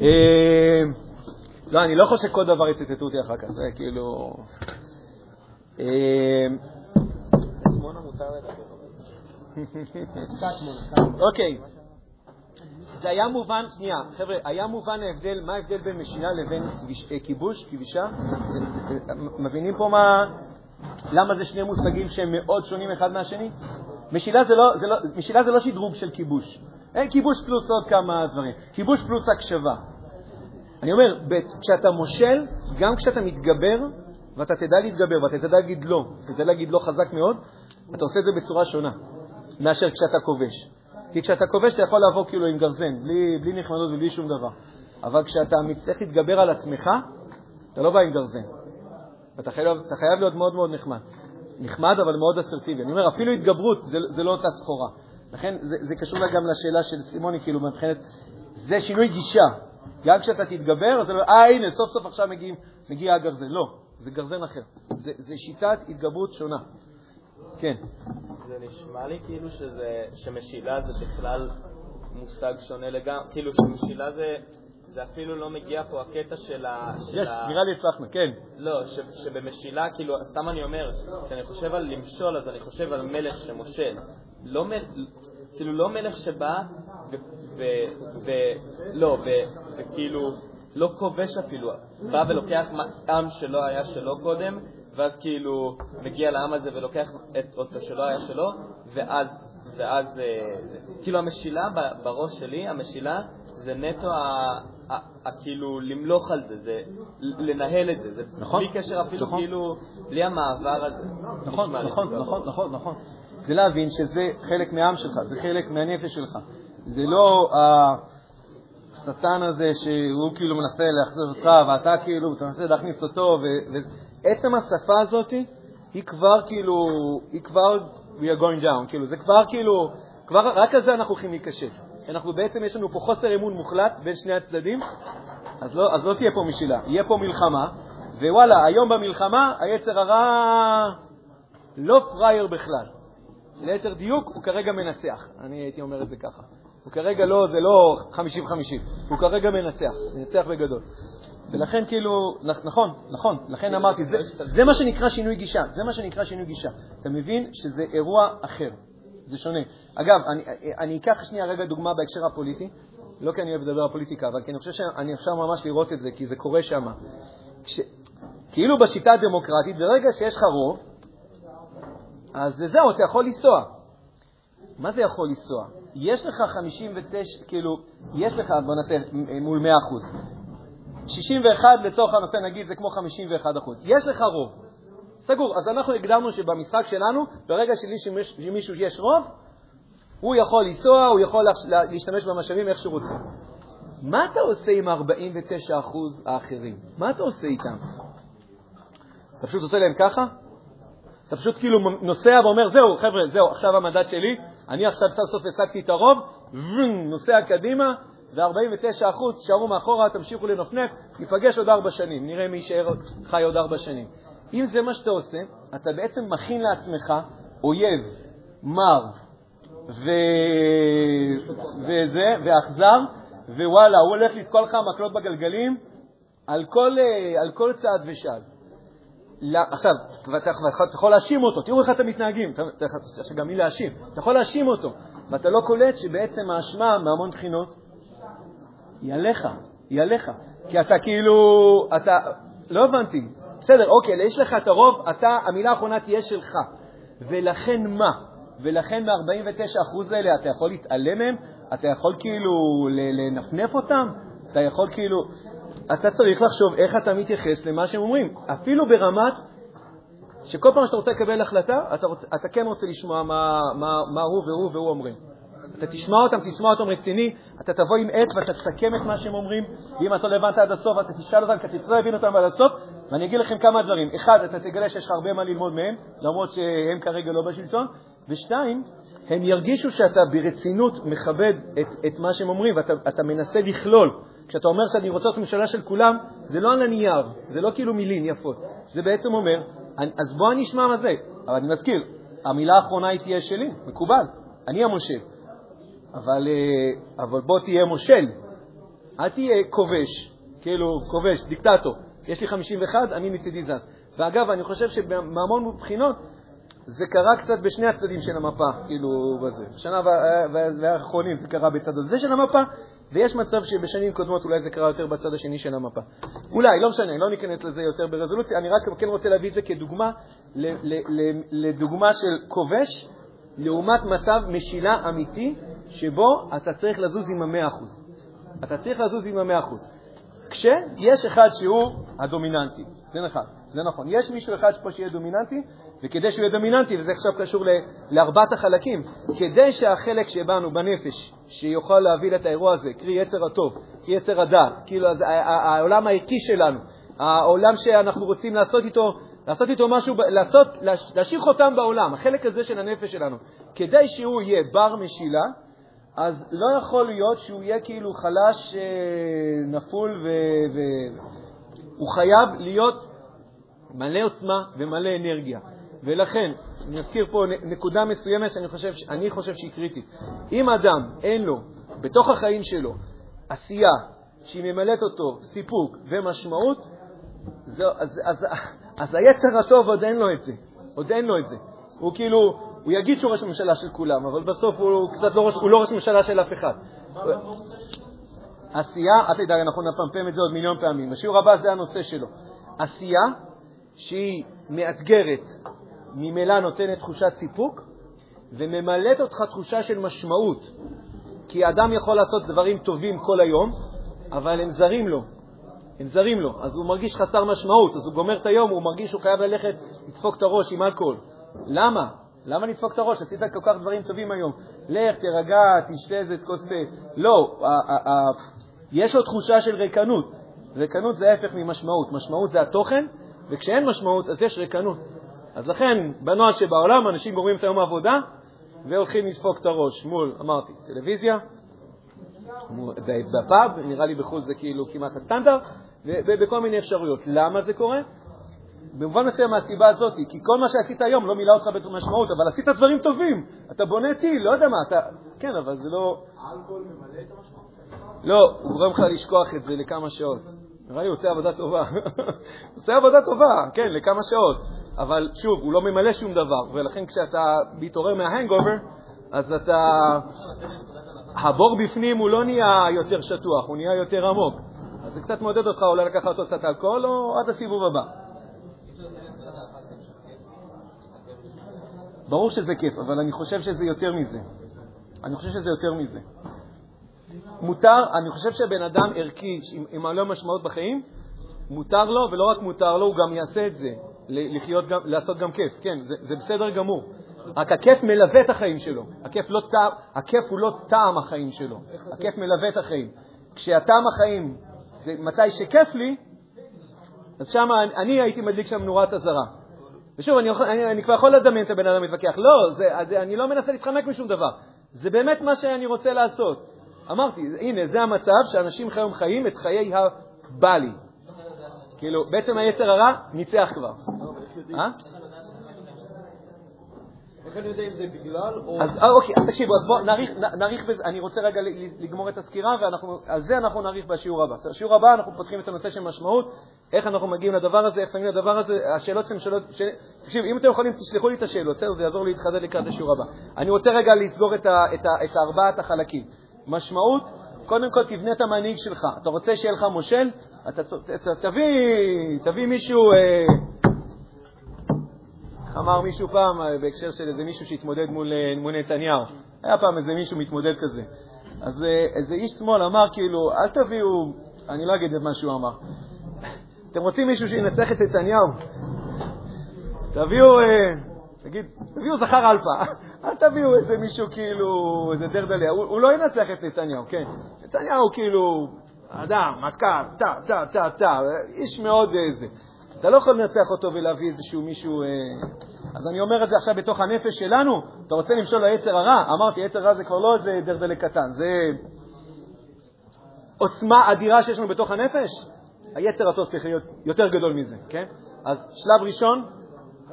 C: אה, לא, אני לא חושב שכל דבר יצטטו אותי אחר כך, זה כאילו... אוקיי. זה היה מובן, שנייה, חבר'ה, היה מובן ההבדל, מה ההבדל בין משילה לבין כיבוש, כבישה? מבינים פה מה, למה זה שני מושגים שהם מאוד שונים אחד מהשני? משילה זה לא, לא, לא שדרוג של כיבוש, אין כיבוש פלוס עוד כמה דברים. כיבוש פלוס הקשבה. אני אומר, כשאתה מושל, גם כשאתה מתגבר, ואתה תדע להתגבר, ואתה תדע להגיד לא, אתה תדע להגיד לא חזק מאוד, אתה עושה את זה בצורה שונה מאשר כשאתה כובש. כי כשאתה כובש אתה יכול לעבור כאילו עם גרזן, בלי, בלי נחמדות ובלי שום דבר. אבל כשאתה מצליח להתגבר על עצמך, אתה לא בא עם גרזן. אתה חייב, אתה חייב להיות מאוד מאוד נחמד. נחמד, אבל מאוד אסרטיבי. אני אומר, אפילו התגברות זה, זה לא אותה סחורה. לכן זה, זה קשור גם לשאלה של סימוני, כאילו, מבחינת, זה שינוי גישה. גם כשאתה תתגבר, אתה אומר, אה, הנה, סוף סוף עכשיו מגיע הגרזן. לא, זה גרזן אחר. זה, זה שיטת התגברות שונה. כן.
A: זה נשמע לי כאילו שזה, שמשילה זה בכלל מושג שונה לגמרי, כאילו שמשילה זה, זה אפילו לא מגיע פה הקטע של ה... של
C: יש,
A: ה...
C: נראה לי הצלחנו, כן.
A: לא, ש, שבמשילה, כאילו, סתם אני אומר, כשאני חושב על למשול, אז אני חושב על מלך שמושל. לא מל... כאילו, לא מלך שבא ו... ו... ו... לא, ו... וכאילו, לא כובש אפילו, בא ולוקח עם שלא היה שלו קודם, ואז כאילו מגיע לעם הזה ולוקח את אותו שלא היה שלו, ואז, ואז, אה, זה, כאילו המשילה בראש שלי, המשילה זה נטו ה... כאילו למלוך על זה, זה לנהל את זה, זה
C: נכון,
A: בלי קשר אפילו
C: נכון.
A: כאילו, בלי המעבר הזה.
C: נכון,
A: נשמע לי.
C: נכון, נכון, נכון, נכון. זה להבין שזה חלק מהעם שלך, זה חלק מהנפש שלך. זה לא השטן הזה שהוא כאילו מנסה להחזיר אותך, ואתה כאילו, אתה מנסה להכניס אותו, ועצם השפה הזאת היא כבר כאילו, היא כבר, we are going down, כאילו, זה כבר כאילו, כבר רק על זה אנחנו הולכים להיכשל. אנחנו בעצם, יש לנו פה חוסר אמון מוחלט בין שני הצדדים, אז לא, אז לא תהיה פה משילה, יהיה פה מלחמה, ווואלה, היום במלחמה היצר הרע לא פראייר בכלל. ליתר דיוק, הוא כרגע מנצח, אני הייתי אומר את זה ככה. הוא כרגע לא, זה לא 50-50, הוא כרגע מנצח, מנצח בגדול. ולכן כאילו, נכון, נכון, לכן אמרתי, זה, זה מה שנקרא שינוי גישה, זה מה שנקרא שינוי גישה. אתה מבין שזה אירוע אחר, זה שונה. אגב, אני, אני אקח שנייה רגע דוגמה בהקשר הפוליטי, לא כי אני אוהב לדבר על פוליטיקה, אבל כי אני חושב שאני אפשר ממש לראות את זה, כי זה קורה שם. כש, כאילו בשיטה הדמוקרטית, ברגע שיש לך רוב, אז זהו, אתה יכול לנסוע. מה זה יכול לנסוע? יש לך 59, כאילו, יש לך, בוא נעשה מול 100 אחוז. 61 לצורך הנושא, נגיד, זה כמו 51 אחוז. יש לך רוב. סגור. אז אנחנו הגדרנו שבמשחק שלנו, ברגע שלמישהו יש רוב, הוא יכול לנסוע, הוא יכול להשתמש במשאבים איך שהוא רוצה. מה אתה עושה עם ה-49% אחוז האחרים? מה אתה עושה איתם? אתה פשוט עושה להם ככה? אתה פשוט כאילו נוסע ואומר, זהו, חבר'ה, זהו, עכשיו המדד שלי, אני עכשיו סוף סוף השגתי את הרוב, נוסע קדימה, ו-49% תשארו מאחורה, תמשיכו לנפנף, ניפגש עוד ארבע שנים, נראה מי יישאר חי עוד ארבע שנים. אם זה מה שאתה עושה, אתה בעצם מכין לעצמך אויב מר ו... וזה, ואכזר, ווואלה, הוא הולך לתקוע לך מקלות בגלגלים על כל, על כל צעד ושעל. עכשיו, אתה יכול להאשים אותו, תראו איך אתם מתנהגים, יש גם מי להאשים, אתה יכול להאשים אותו, ואתה לא קולט שבעצם האשמה מהמון בחינות היא עליך, היא עליך, כי אתה כאילו, אתה, לא הבנתי, בסדר, אוקיי, יש לך את הרוב, אתה, המילה האחרונה תהיה שלך, ולכן מה? ולכן מ-49% האלה אתה יכול להתעלם מהם? אתה יכול כאילו לנפנף אותם? אתה יכול כאילו... אתה צריך לחשוב איך אתה מתייחס למה שהם אומרים. אפילו ברמת שכל פעם שאתה רוצה לקבל החלטה, אתה, רוצ, אתה כן רוצה לשמוע מה, מה, מה הוא והוא והוא אומרים. אתה תשמע אותם, תשמע אותם רציני, אתה תבוא עם עט ואתה תסכם את מה שהם אומרים, ואם אתה לא הבנת עד הסוף, אתה תשאל אותם, כי אתה תצטרך להבין אותם עד הסוף, ואני אגיד לכם כמה דברים. אחד, אתה תגלה שיש לך הרבה מה ללמוד מהם, למרות שהם כרגע לא בשלטון, ושתיים, הם ירגישו שאתה ברצינות מכבד את, את מה שהם אומרים, ואתה מנסה לכלול. כשאתה אומר שאני רוצה להיות ממשלה של כולם, זה לא על הנייר, זה לא כאילו מילים יפות. זה בעצם אומר, אז בוא נשמע מה זה. אבל אני מזכיר, המילה האחרונה היא תהיה שלי, מקובל, אני המושל. אבל, אה, אבל בוא תהיה מושל, אל תהיה כובש, כאילו כובש, דיקטטור. יש לי 51, אני מצידי זז. ואגב, אני חושב שבהמון בחינות זה קרה קצת בשני הצדדים של המפה, כאילו, בזה. בשנה והאחרונים זה קרה בצד הזה של המפה, ויש מצב שבשנים קודמות אולי זה קרה יותר בצד השני של המפה. אולי, לא משנה, לא ניכנס לזה יותר ברזולוציה, אני רק כן רוצה להביא את זה כדוגמה, לדוגמה של כובש, לעומת מצב משילה אמיתי, שבו אתה צריך לזוז עם המאה אחוז. אתה צריך לזוז עם המאה אחוז. כשיש אחד שהוא הדומיננטי, זה נכון, זה נכון. יש מישהו אחד פה שיהיה דומיננטי, וכדי שהוא יהיה דומיננטי, וזה עכשיו קשור לארבעת החלקים, כדי שהחלק שבנו בנפש, שיוכל להביא את האירוע הזה, קרי יצר הטוב, קרי יצר הדעת, כאילו העולם הערכי שלנו, העולם שאנחנו רוצים לעשות איתו, לעשות איתו משהו, לעשות, להשאיר חותם בעולם, החלק הזה של הנפש שלנו, כדי שהוא יהיה בר משילה, אז לא יכול להיות שהוא יהיה כאילו חלש, אה, נפול, והוא ו... חייב להיות מלא עוצמה ומלא אנרגיה. ולכן, אני אזכיר פה נקודה מסוימת שאני חושב, אני חושב שהיא קריטית. אם אדם אין לו בתוך החיים שלו עשייה שהיא ממלאת אותו סיפוק ומשמעות, זו, אז, אז, אז היצר הטוב עוד אין לו את זה. עוד אין לו את זה. הוא כאילו, הוא יגיד שהוא ראש ממשלה של כולם, אבל בסוף הוא קצת לא ראש, הוא לא ראש ממשלה של אף אחד. עשייה, אל תדאג, אנחנו נפמפם את זה עוד מיליון פעמים. בשיעור הבא זה הנושא שלו. עשייה שהיא מאתגרת, ממילא נותנת תחושת סיפוק, וממלאת אותך תחושה של משמעות. כי אדם יכול לעשות דברים טובים כל היום, אבל הם זרים לו. הם זרים לו, אז הוא מרגיש חסר משמעות, אז הוא גומר את היום, הוא מרגיש שהוא חייב ללכת לדפוק את הראש עם אלכוהול. למה? למה לדפוק את הראש? עשית כל כך דברים טובים היום. לך, תירגע, תשתה איזה כוס תה. לא, יש לו תחושה של ריקנות. ריקנות זה ההפך ממשמעות. משמעות זה התוכן, וכשאין משמעות אז יש ריקנות. אז לכן, בנוהל שבעולם אנשים גומרים את היום העבודה והולכים לדפוק את הראש מול, אמרתי, טלוויזיה, בפאב, נראה לי בחו"ל זה כאילו כמעט הסטנדרט, ובכל מיני אפשרויות. למה זה קורה? במובן מסוים מהסיבה הזאת, כי כל מה שעשית היום לא מילא אותך משמעות, אבל עשית דברים טובים. אתה בונה טיל, לא יודע מה, אתה... כן, אבל זה לא...
D: האלכוהול ממלא את המשמעות?
C: לא, הוא גורם לך לשכוח את זה לכמה שעות. נראה לי הוא עושה עבודה טובה. <laughs> עושה עבודה טובה, כן, לכמה שעות. אבל שוב, הוא לא ממלא שום דבר, ולכן כשאתה מתעורר מההנגובר, אז אתה... הבור בפנים הוא לא נהיה יותר שטוח, הוא נהיה יותר עמוק. אז זה קצת מעודד אותך אולי לקחת אותו קצת אלכוהול או עד הסיבוב הבא. ברור שזה כיף, אבל אני חושב שזה יותר מזה. אני חושב שזה יותר מזה. מותר, אני חושב שבן אדם ערכי, עם מלא משמעות בחיים, מותר לו, ולא רק מותר לו, הוא גם יעשה את זה, לחיות גם, לעשות גם כיף, כן, זה, זה בסדר גמור. רק הכיף מלווה את החיים שלו. הכיף, לא טעם, הכיף הוא לא טעם החיים שלו, הכיף מלווה את החיים. כשהטעם החיים זה מתי שכיף לי, אז שם אני הייתי מדליק שם נורת אזהרה. ושוב, אני, אני, אני כבר יכול לדמיין את הבן אדם מתווכח. לא, זה, זה, אני לא מנסה להתחמק משום דבר. זה באמת מה שאני רוצה לעשות. אמרתי, הנה, זה המצב שאנשים היום חיים את חיי הבלי. כאילו, בעצם היצר הרע ניצח כבר.
A: אה? איך אני יודע אם זה בגלל או...
C: אז אה, אוקיי, אז תקשיבו, אז בואו נאריך בזה, אני רוצה רגע לגמור את הסקירה, ועל זה אנחנו נאריך בשיעור הבא. בשיעור הבא אנחנו פותחים את הנושא של משמעות, איך אנחנו מגיעים לדבר הזה, איך שמים לדבר הזה, השאלות שהן שאלות... תקשיב, אם אתם יכולים, תשלחו לי את השאלות, בסדר? זה יעזור לי להתחדד לקראת השיעור הבא. אני רוצה רגע לסגור את, ה, את, ה, את ארבעת החלקים. משמעות, קודם כל תבנה את המנהיג שלך. אתה רוצה שיהיה לך מושל? אתה, תביא, תביא מישהו... אה, איך אמר מישהו פעם, אה, בהקשר של איזה מישהו שהתמודד מול, אה, מול נתניהו? היה פעם איזה מישהו מתמודד כזה. אז איזה איש שמאל אמר כאילו, אל תביאו, אני לא אגיד את מה שהוא אמר, אתם רוצים מישהו שינצח את נתניהו? תביאו, תגיד, תביאו זכר אלפא, אל תביאו איזה מישהו כאילו, איזה דרדלה, הוא, הוא לא ינצח את נתניהו, כן? נתניהו כאילו, אדם, מטכ"ל, טה, טה, טה, טה, איש מאוד איזה. אתה לא יכול לנצח אותו ולהביא איזשהו מישהו... אה... אז אני אומר את זה עכשיו בתוך הנפש שלנו, אתה רוצה למשול ליצר הרע? אמרתי, יצר רע זה כבר לא איזה דרדלה קטן, זה עוצמה אדירה שיש לנו בתוך הנפש. היצר הטוב צריך להיות יותר גדול מזה, כן? אז שלב ראשון,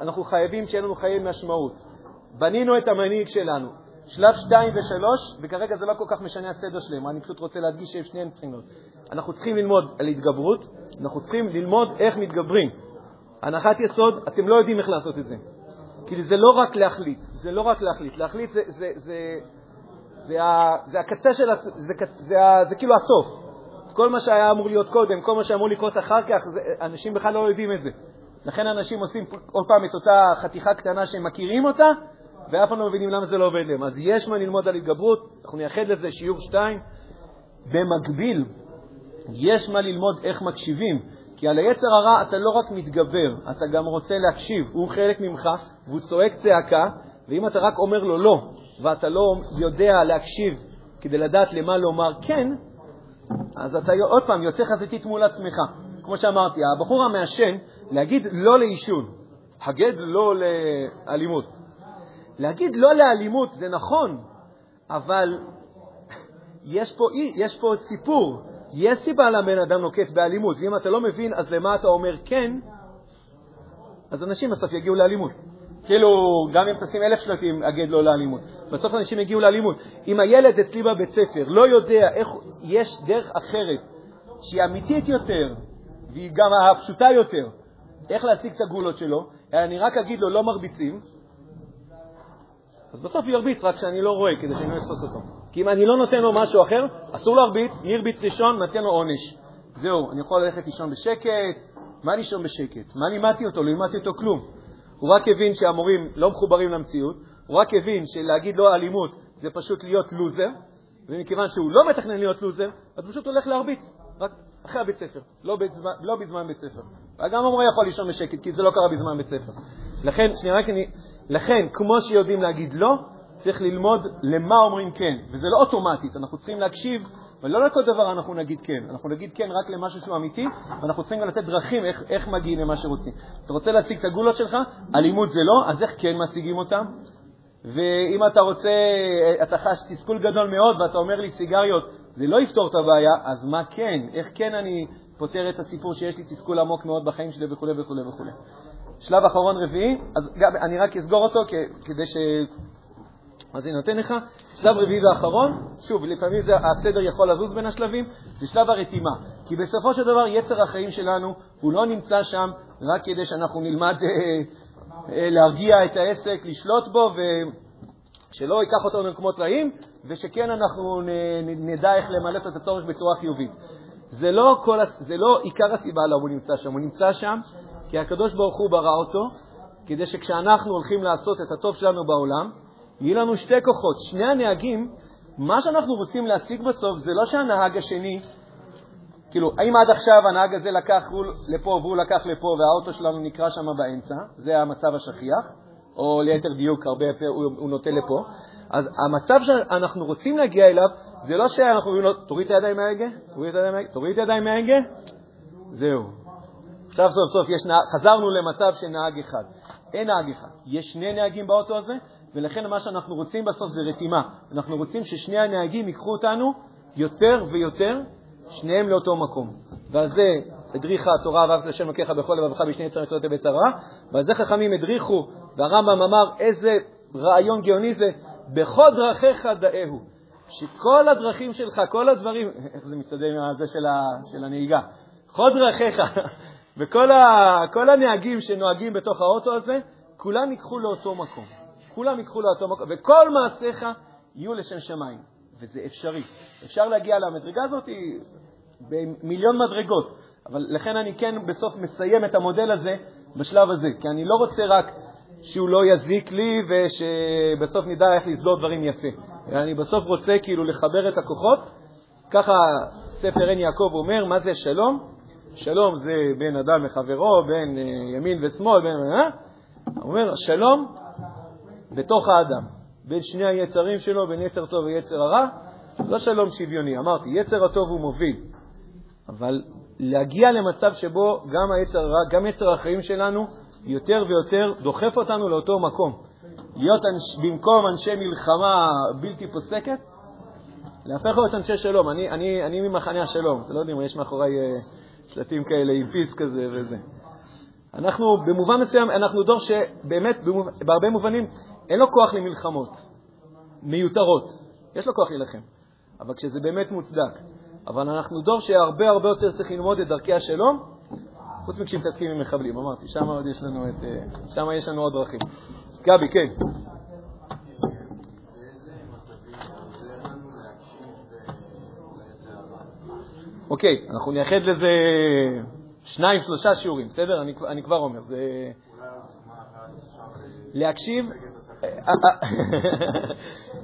C: אנחנו חייבים שיהיה לנו חיי משמעות. בנינו את המנהיג שלנו. שלב 2 ו-3, וכרגע זה לא כל כך משנה הסדר שלהם, אני פשוט רוצה להדגיש שהם שניהם צריכים להיות. אנחנו צריכים ללמוד על התגברות, אנחנו צריכים ללמוד איך מתגברים. הנחת יסוד, אתם לא יודעים איך לעשות את זה. כי זה לא רק להחליט, זה לא רק להחליט. להחליט זה, זה, זה, זה, זה הקצה של, זה, זה, זה, זה כאילו הסוף. כל מה שהיה אמור להיות קודם, כל מה שאמור לקרות אחר כך, זה, אנשים בכלל לא יודעים את זה. לכן אנשים עושים כל פעם את אותה חתיכה קטנה שהם מכירים אותה, ואף פעם לא מבינים למה זה לא עובד להם. אז יש מה ללמוד על התגברות, אנחנו נייחד לזה שיעור 2. במקביל, יש מה ללמוד איך מקשיבים, כי על היצר הרע אתה לא רק מתגבר, אתה גם רוצה להקשיב. הוא חלק ממך, והוא צועק צעקה, ואם אתה רק אומר לו לא, ואתה לא יודע להקשיב כדי לדעת למה לומר כן, אז אתה עוד פעם יוצא חזיתית מול עצמך. כמו שאמרתי, הבחור המעשן, להגיד לא לעישון, הגד לא לאלימות. להגיד לא לאלימות זה נכון, אבל יש פה, יש פה סיפור. יש סיבה למה בן אדם נוקט באלימות, ואם אתה לא מבין, אז למה אתה אומר כן, אז אנשים בסוף יגיעו לאלימות. כאילו, גם אם תשים אלף שלטים, אגד לא לאלימות. בסוף אנשים יגיעו לאלימות. אם הילד אצלי בבית ספר לא יודע איך יש דרך אחרת, שהיא אמיתית יותר, והיא גם הפשוטה יותר, איך להשיג את הגולות שלו, אני רק אגיד לו לא מרביצים, אז בסוף ירביץ, רק שאני לא רואה, כדי שאני לא אתפוס אותו. כי אם אני לא נותן לו משהו אחר, אסור להרביץ, מי הרביץ ראשון, נותן לו עונש. זהו, אני יכול ללכת לישון בשקט, מה לישון בשקט? מה לימדתי אותו? לא לימדתי אותו כלום. הוא רק הבין שהמורים לא מחוברים למציאות, הוא רק הבין שלהגיד לא אלימות זה פשוט להיות לוזר, ומכיוון שהוא לא מתכנן להיות לוזר, אז פשוט הולך להרביץ, רק אחרי הבית ספר, לא בזמן, לא בזמן בית ספר. וגם המורה יכול לישון בשקט, כי זה לא קרה בזמן בית ספר. לכן, שנייה, רק אני... לכן, כמו שיודעים להגיד לא, צריך ללמוד למה אומרים כן, וזה לא אוטומטית, אנחנו צריכים להקשיב, ולא לכל דבר אנחנו נגיד כן, אנחנו נגיד כן רק למשהו שהוא אמיתי, ואנחנו צריכים גם לתת דרכים איך, איך מגיעים למה שרוצים. אתה רוצה להשיג את הגולות שלך, אלימות זה לא, אז איך כן משיגים אותם? ואם אתה רוצה, אתה חש תסכול גדול מאוד ואתה אומר לי סיגריות, זה לא יפתור את הבעיה, אז מה כן? איך כן אני פותר את הסיפור שיש לי תסכול עמוק מאוד בחיים שלי וכו' וכו' וכו'. שלב אחרון רביעי, אז אני רק אסגור אותו כדי ש... אז אני נותן לך שלב רביעי ואחרון, שוב, לפעמים זה, הסדר יכול לזוז בין השלבים, זה שלב הרתימה. כי בסופו של דבר יצר החיים שלנו, הוא לא נמצא שם רק כדי שאנחנו נלמד אה, אה, להרגיע את העסק, לשלוט בו, ושלא ייקח אותנו למקומות רעים, ושכן אנחנו נ, נדע איך למלא את הצורך בצורה חיובית. זה לא, כל, זה לא עיקר הסיבה למה הוא נמצא שם, הוא נמצא שם כי הקדוש ברוך הוא ברא אותו, כדי שכשאנחנו הולכים לעשות את הטוב שלנו בעולם, יהיו לנו שתי כוחות. שני הנהגים, מה שאנחנו רוצים להשיג בסוף זה לא שהנהג השני, כאילו, האם עד עכשיו הנהג הזה לקח לפה והוא לקח לפה והאוטו שלנו נקרא שם באמצע, זה המצב השכיח, או ליתר דיוק, הרבה הוא, הוא נוטה לפה. אז המצב שאנחנו רוצים להגיע אליו, זה לא שאנחנו אומרים לו, תוריד את הידיים מההגה, תוריד את הידיים מההגה, זהו. עכשיו סוף סוף יש נהג, חזרנו למצב של נהג אחד. אין נהג אחד, יש שני נהגים באוטו הזה, ולכן מה שאנחנו רוצים בסוף זה רתימה. אנחנו רוצים ששני הנהגים ייקחו אותנו יותר ויותר, שניהם לאותו מקום. ועל זה הדריכה התורה ואהבת לשם לוקחה בכל לבבך בשני יצרים יצרות בית הרע, ועל זה חכמים הדריכו, והרמב"ם אמר איזה רעיון גאוני זה, בכל דרכיך דאהו. שכל הדרכים שלך, כל הדברים, איך זה מסתדר עם זה של, ה, של הנהיגה? כל דרכיך וכל הנהגים שנוהגים בתוך האוטו הזה, כולם ייקחו לאותו מקום. כולם ייקחו לאותו מקום, וכל מעשיך יהיו לשם שמיים. וזה אפשרי. אפשר להגיע למדרגה הזאת במיליון מדרגות, אבל לכן אני כן בסוף מסיים את המודל הזה בשלב הזה, כי אני לא רוצה רק שהוא לא יזיק לי ושבסוף נדע איך לסגור דברים יפה. אני בסוף רוצה כאילו לחבר את הכוחות. ככה ספר עין יעקב אומר, מה זה שלום? שלום זה בין אדם לחברו, בין uh, ימין ושמאל, בין... Uh, הוא אומר, שלום בתוך האדם, בין שני היצרים שלו, בין יצר טוב ויצר הרע, לא שלום שוויוני. אמרתי, יצר הטוב הוא מוביל, אבל להגיע למצב שבו גם היצר הרע, גם יצר החיים שלנו, יותר ויותר דוחף אותנו לאותו מקום. להיות אנש, במקום אנשי מלחמה בלתי פוסקת, להפך להיות אנשי שלום. אני, אני, אני ממחנה השלום, אתם לא יודעים, יש מאחורי uh, שלטים כאלה עם פיס כזה וזה. אנחנו, במובן מסוים, אנחנו דור שבאמת, בהרבה מובנים, אין לו כוח למלחמות מיותרות. יש לו כוח להילחם, אבל כשזה באמת מוצדק. אבל אנחנו דור שהרבה הרבה יותר צריך ללמוד את דרכי השלום, חוץ מכשמתעסקים עם מחבלים, אמרתי, שם. אה, יש לנו עוד דרכים. גבי, כן. אוקיי, אנחנו נייחד לזה שניים, שלושה שיעורים, בסדר? אני, אני כבר אומר. זה... להקשיב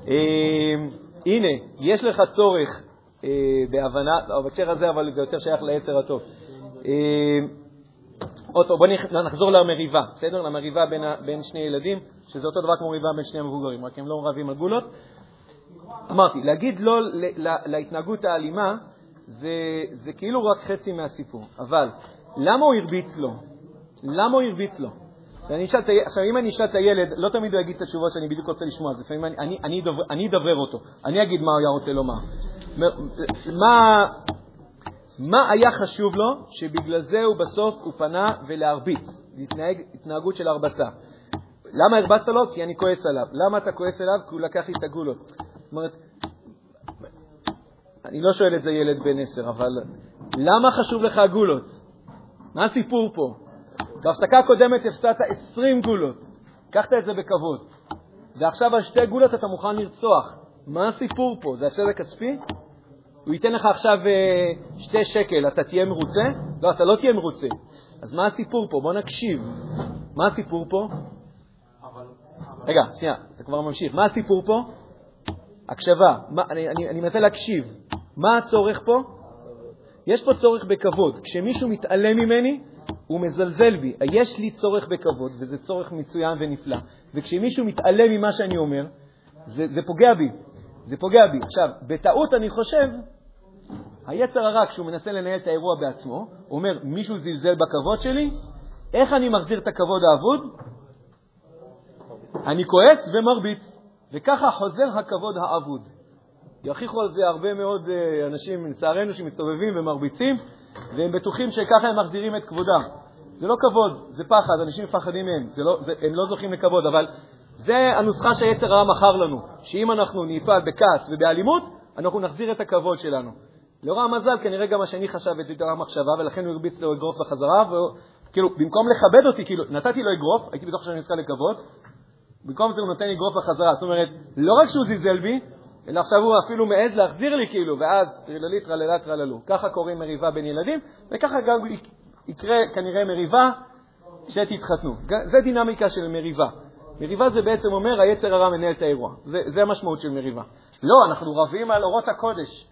C: אה, הנה, יש לך צורך אה, בהבנה, לא, בהקשר הזה, אבל זה יותר שייך ליצר הטוב. אה, עוד פעם, בואו נחזור למריבה, בסדר? למריבה בין, בין שני ילדים, שזה אותו דבר כמו מריבה בין שני המבוגרים, רק הם לא רבים על גולות. אמרתי, להגיד לא להתנהגות האלימה זה, זה כאילו רק חצי מהסיפור, אבל למה הוא הרביץ לו? למה הוא הרביץ לו? אשאל, עכשיו, אם אני אשאל את הילד, לא תמיד הוא יגיד את התשובות שאני בדיוק רוצה לשמוע, אז לפעמים אני, אני, אני, דובר, אני אדבר אותו, אני אגיד מה הוא היה רוצה לומר. מה, מה היה חשוב לו שבגלל זה הוא בסוף הוא פנה ולהרביץ, להתנהג התנהגות של הרבצה. למה הרבצת לו? כי אני כועס עליו. למה אתה כועס עליו? כי הוא לקח לי את הגולות. זאת אומרת, אני לא שואל את זה ילד בן עשר, אבל למה חשוב לך הגולות? מה הסיפור פה? בהפסקה הקודמת הפסדת 20 גולות, לקחת את זה בכבוד, ועכשיו על שתי גולות אתה מוכן לרצוח. מה הסיפור פה? זה הפסד הכספי? הוא ייתן לך עכשיו אה, שתי שקל, אתה תהיה מרוצה? לא, אתה לא תהיה מרוצה. אז מה הסיפור פה? בוא נקשיב. מה הסיפור פה? רגע, שנייה, אתה כבר ממשיך. מה הסיפור פה? הקשבה. מה, אני, אני, אני מנסה להקשיב. מה הצורך פה? יש פה צורך בכבוד. כשמישהו מתעלם ממני, הוא מזלזל בי. יש לי צורך בכבוד, וזה צורך מצוין ונפלא. וכשמישהו מתעלם ממה שאני אומר, זה, זה פוגע בי. זה פוגע בי. עכשיו, בטעות אני חושב, היצר הרע, כשהוא מנסה לנהל את האירוע בעצמו, אומר, מישהו זלזל בכבוד שלי, איך אני מחזיר את הכבוד האבוד? אני כועס ומרביץ, וככה חוזר הכבוד האבוד. יכיחו על זה הרבה מאוד אה, אנשים, לצערנו, שמסתובבים ומרביצים, והם בטוחים שככה הם מחזירים את כבודם. זה לא כבוד, זה פחד, אנשים מפחדים מהם, לא, זה, הם לא זוכים לכבוד, אבל זה הנוסחה שהיצר הרע מכר לנו, שאם אנחנו נפעל בכעס ובאלימות, אנחנו נחזיר את הכבוד שלנו. לאור המזל, כנראה גם השני חשב את יותר המחשבה, ולכן הוא הרביץ לו אגרוף בחזרה, וכאילו, במקום לכבד אותי, כאילו, נתתי לו אגרוף, הייתי בטוח שאני נזכה לכבוד, במקום זה הוא נותן אגרוף בחזרה. זאת אומרת, לא רק שהוא זלזל בי, אלא עכשיו הוא אפילו מעז להחזיר לי, כאילו, ואז טריללי טרללה טרללו. ככה קוראים מריבה בין ילדים, וככה גם יקרה כנראה מריבה כשתתחתנו. זה דינמיקה של מריבה. מריבה זה בעצם אומר, היצר הרע מנהל את האירוע. זה המשמעות של מריבה. לא, אנחנו רבים על אורות הקודש.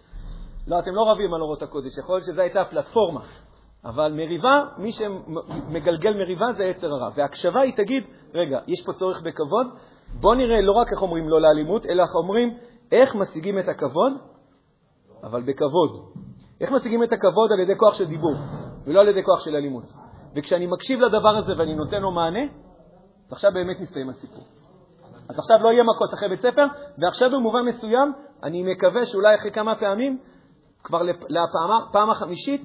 C: לא, אתם לא רבים על אורות הקודש, יכול להיות שזו הייתה הפלטפורמה. אבל מריבה, מי שמגלגל מריבה זה יצר הרע. והקשבה היא תגיד, רגע, יש פה צורך בכבוד, בוא נראה לא רק איך אומרים לא לאלימות, אלא איך אומרים איך משיגים את הכבוד, אבל בכבוד. איך משיגים את הכבוד על ידי כוח של דיבור, ולא על ידי כוח של אלימות. וכשאני מקשיב לדבר הזה ואני נותן לו מענה, אז עכשיו באמת מסתיים הסיפור. אז עכשיו לא יהיה מכות אחרי בית ספר, ועכשיו במובן מסוים, אני מקווה שאולי אחרי כמה פעמים, כבר לפעם החמישית,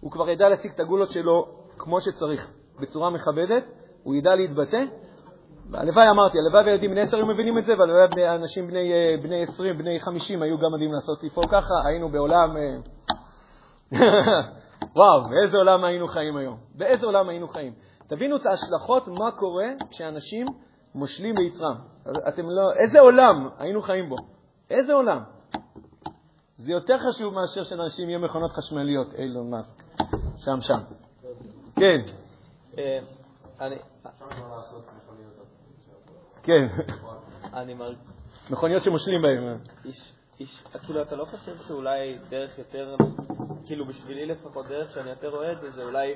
C: הוא כבר ידע להשיג את הגולות שלו כמו שצריך, בצורה מכבדת, הוא ידע להתבטא. הלוואי, אמרתי, הלוואי וילדים בני עשר היו מבינים את זה, והלוואי אנשים אה, בני 20, בני 50 היו גם יודעים לעשות לפעול ככה, היינו בעולם... אה, <laughs> וואו, באיזה עולם היינו חיים היום? באיזה עולם היינו חיים? תבינו את ההשלכות, מה קורה כשאנשים מושלים ביצרם. אתם לא... איזה עולם היינו חיים בו? איזה עולם? זה יותר חשוב מאשר שאנשים יהיו מכונות חשמליות, אילון מאסק. שם, שם. כן.
A: אה, אני...
C: כן.
A: אני מרגיש...
C: מכוניות שמושלים בהן.
A: כאילו, אתה לא חושב שאולי דרך יותר, כאילו בשבילי לפחות, דרך שאני יותר רואה את זה, זה אולי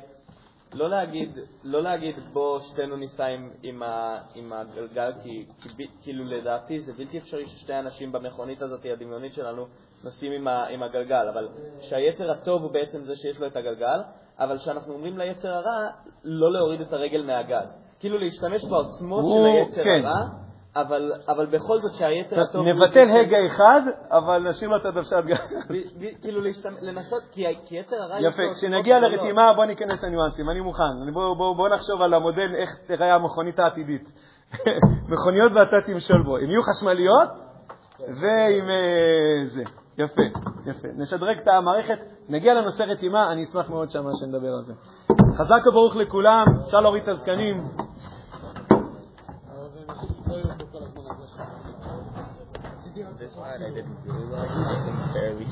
A: לא להגיד, לא להגיד בוא שתינו ניסע עם, עם, ה, עם הגלגל, כי, כי כאילו לדעתי זה בלתי אפשרי ששתי אנשים במכונית הזאת הדמיונית שלנו נוסעים עם, ה, עם הגלגל, אבל שהיצר הטוב הוא בעצם זה שיש לו את הגלגל, אבל שאנחנו אומרים ליצר הרע לא להוריד את הרגל מהגז. כאילו להשתמש בעוצמות של היצר
C: כן.
A: הרע, אבל, אבל בכל זאת שהיצר הטוב...
C: נבטל הגה אחד, אבל נשאיר לו את הדוושת גז.
A: כאילו לנסות, כי יצר הרע...
C: יפה, כשנגיע לרתימה בוא ניכנס לניואנסים, אני מוכן. בואו נחשוב על המודל, איך תראה המכונית העתידית. <laughs> מכוניות ואתה תמשול בו. הן יהיו חשמליות ועם אה, זה. יפה, יפה. נשדרג את המערכת, נגיע לנושא רתימה, אני אשמח מאוד שמה שנדבר על זה. חזק וברוך לכולם, אפשר להוריד את הזקנים.
A: this line I didn't really like. I think fairly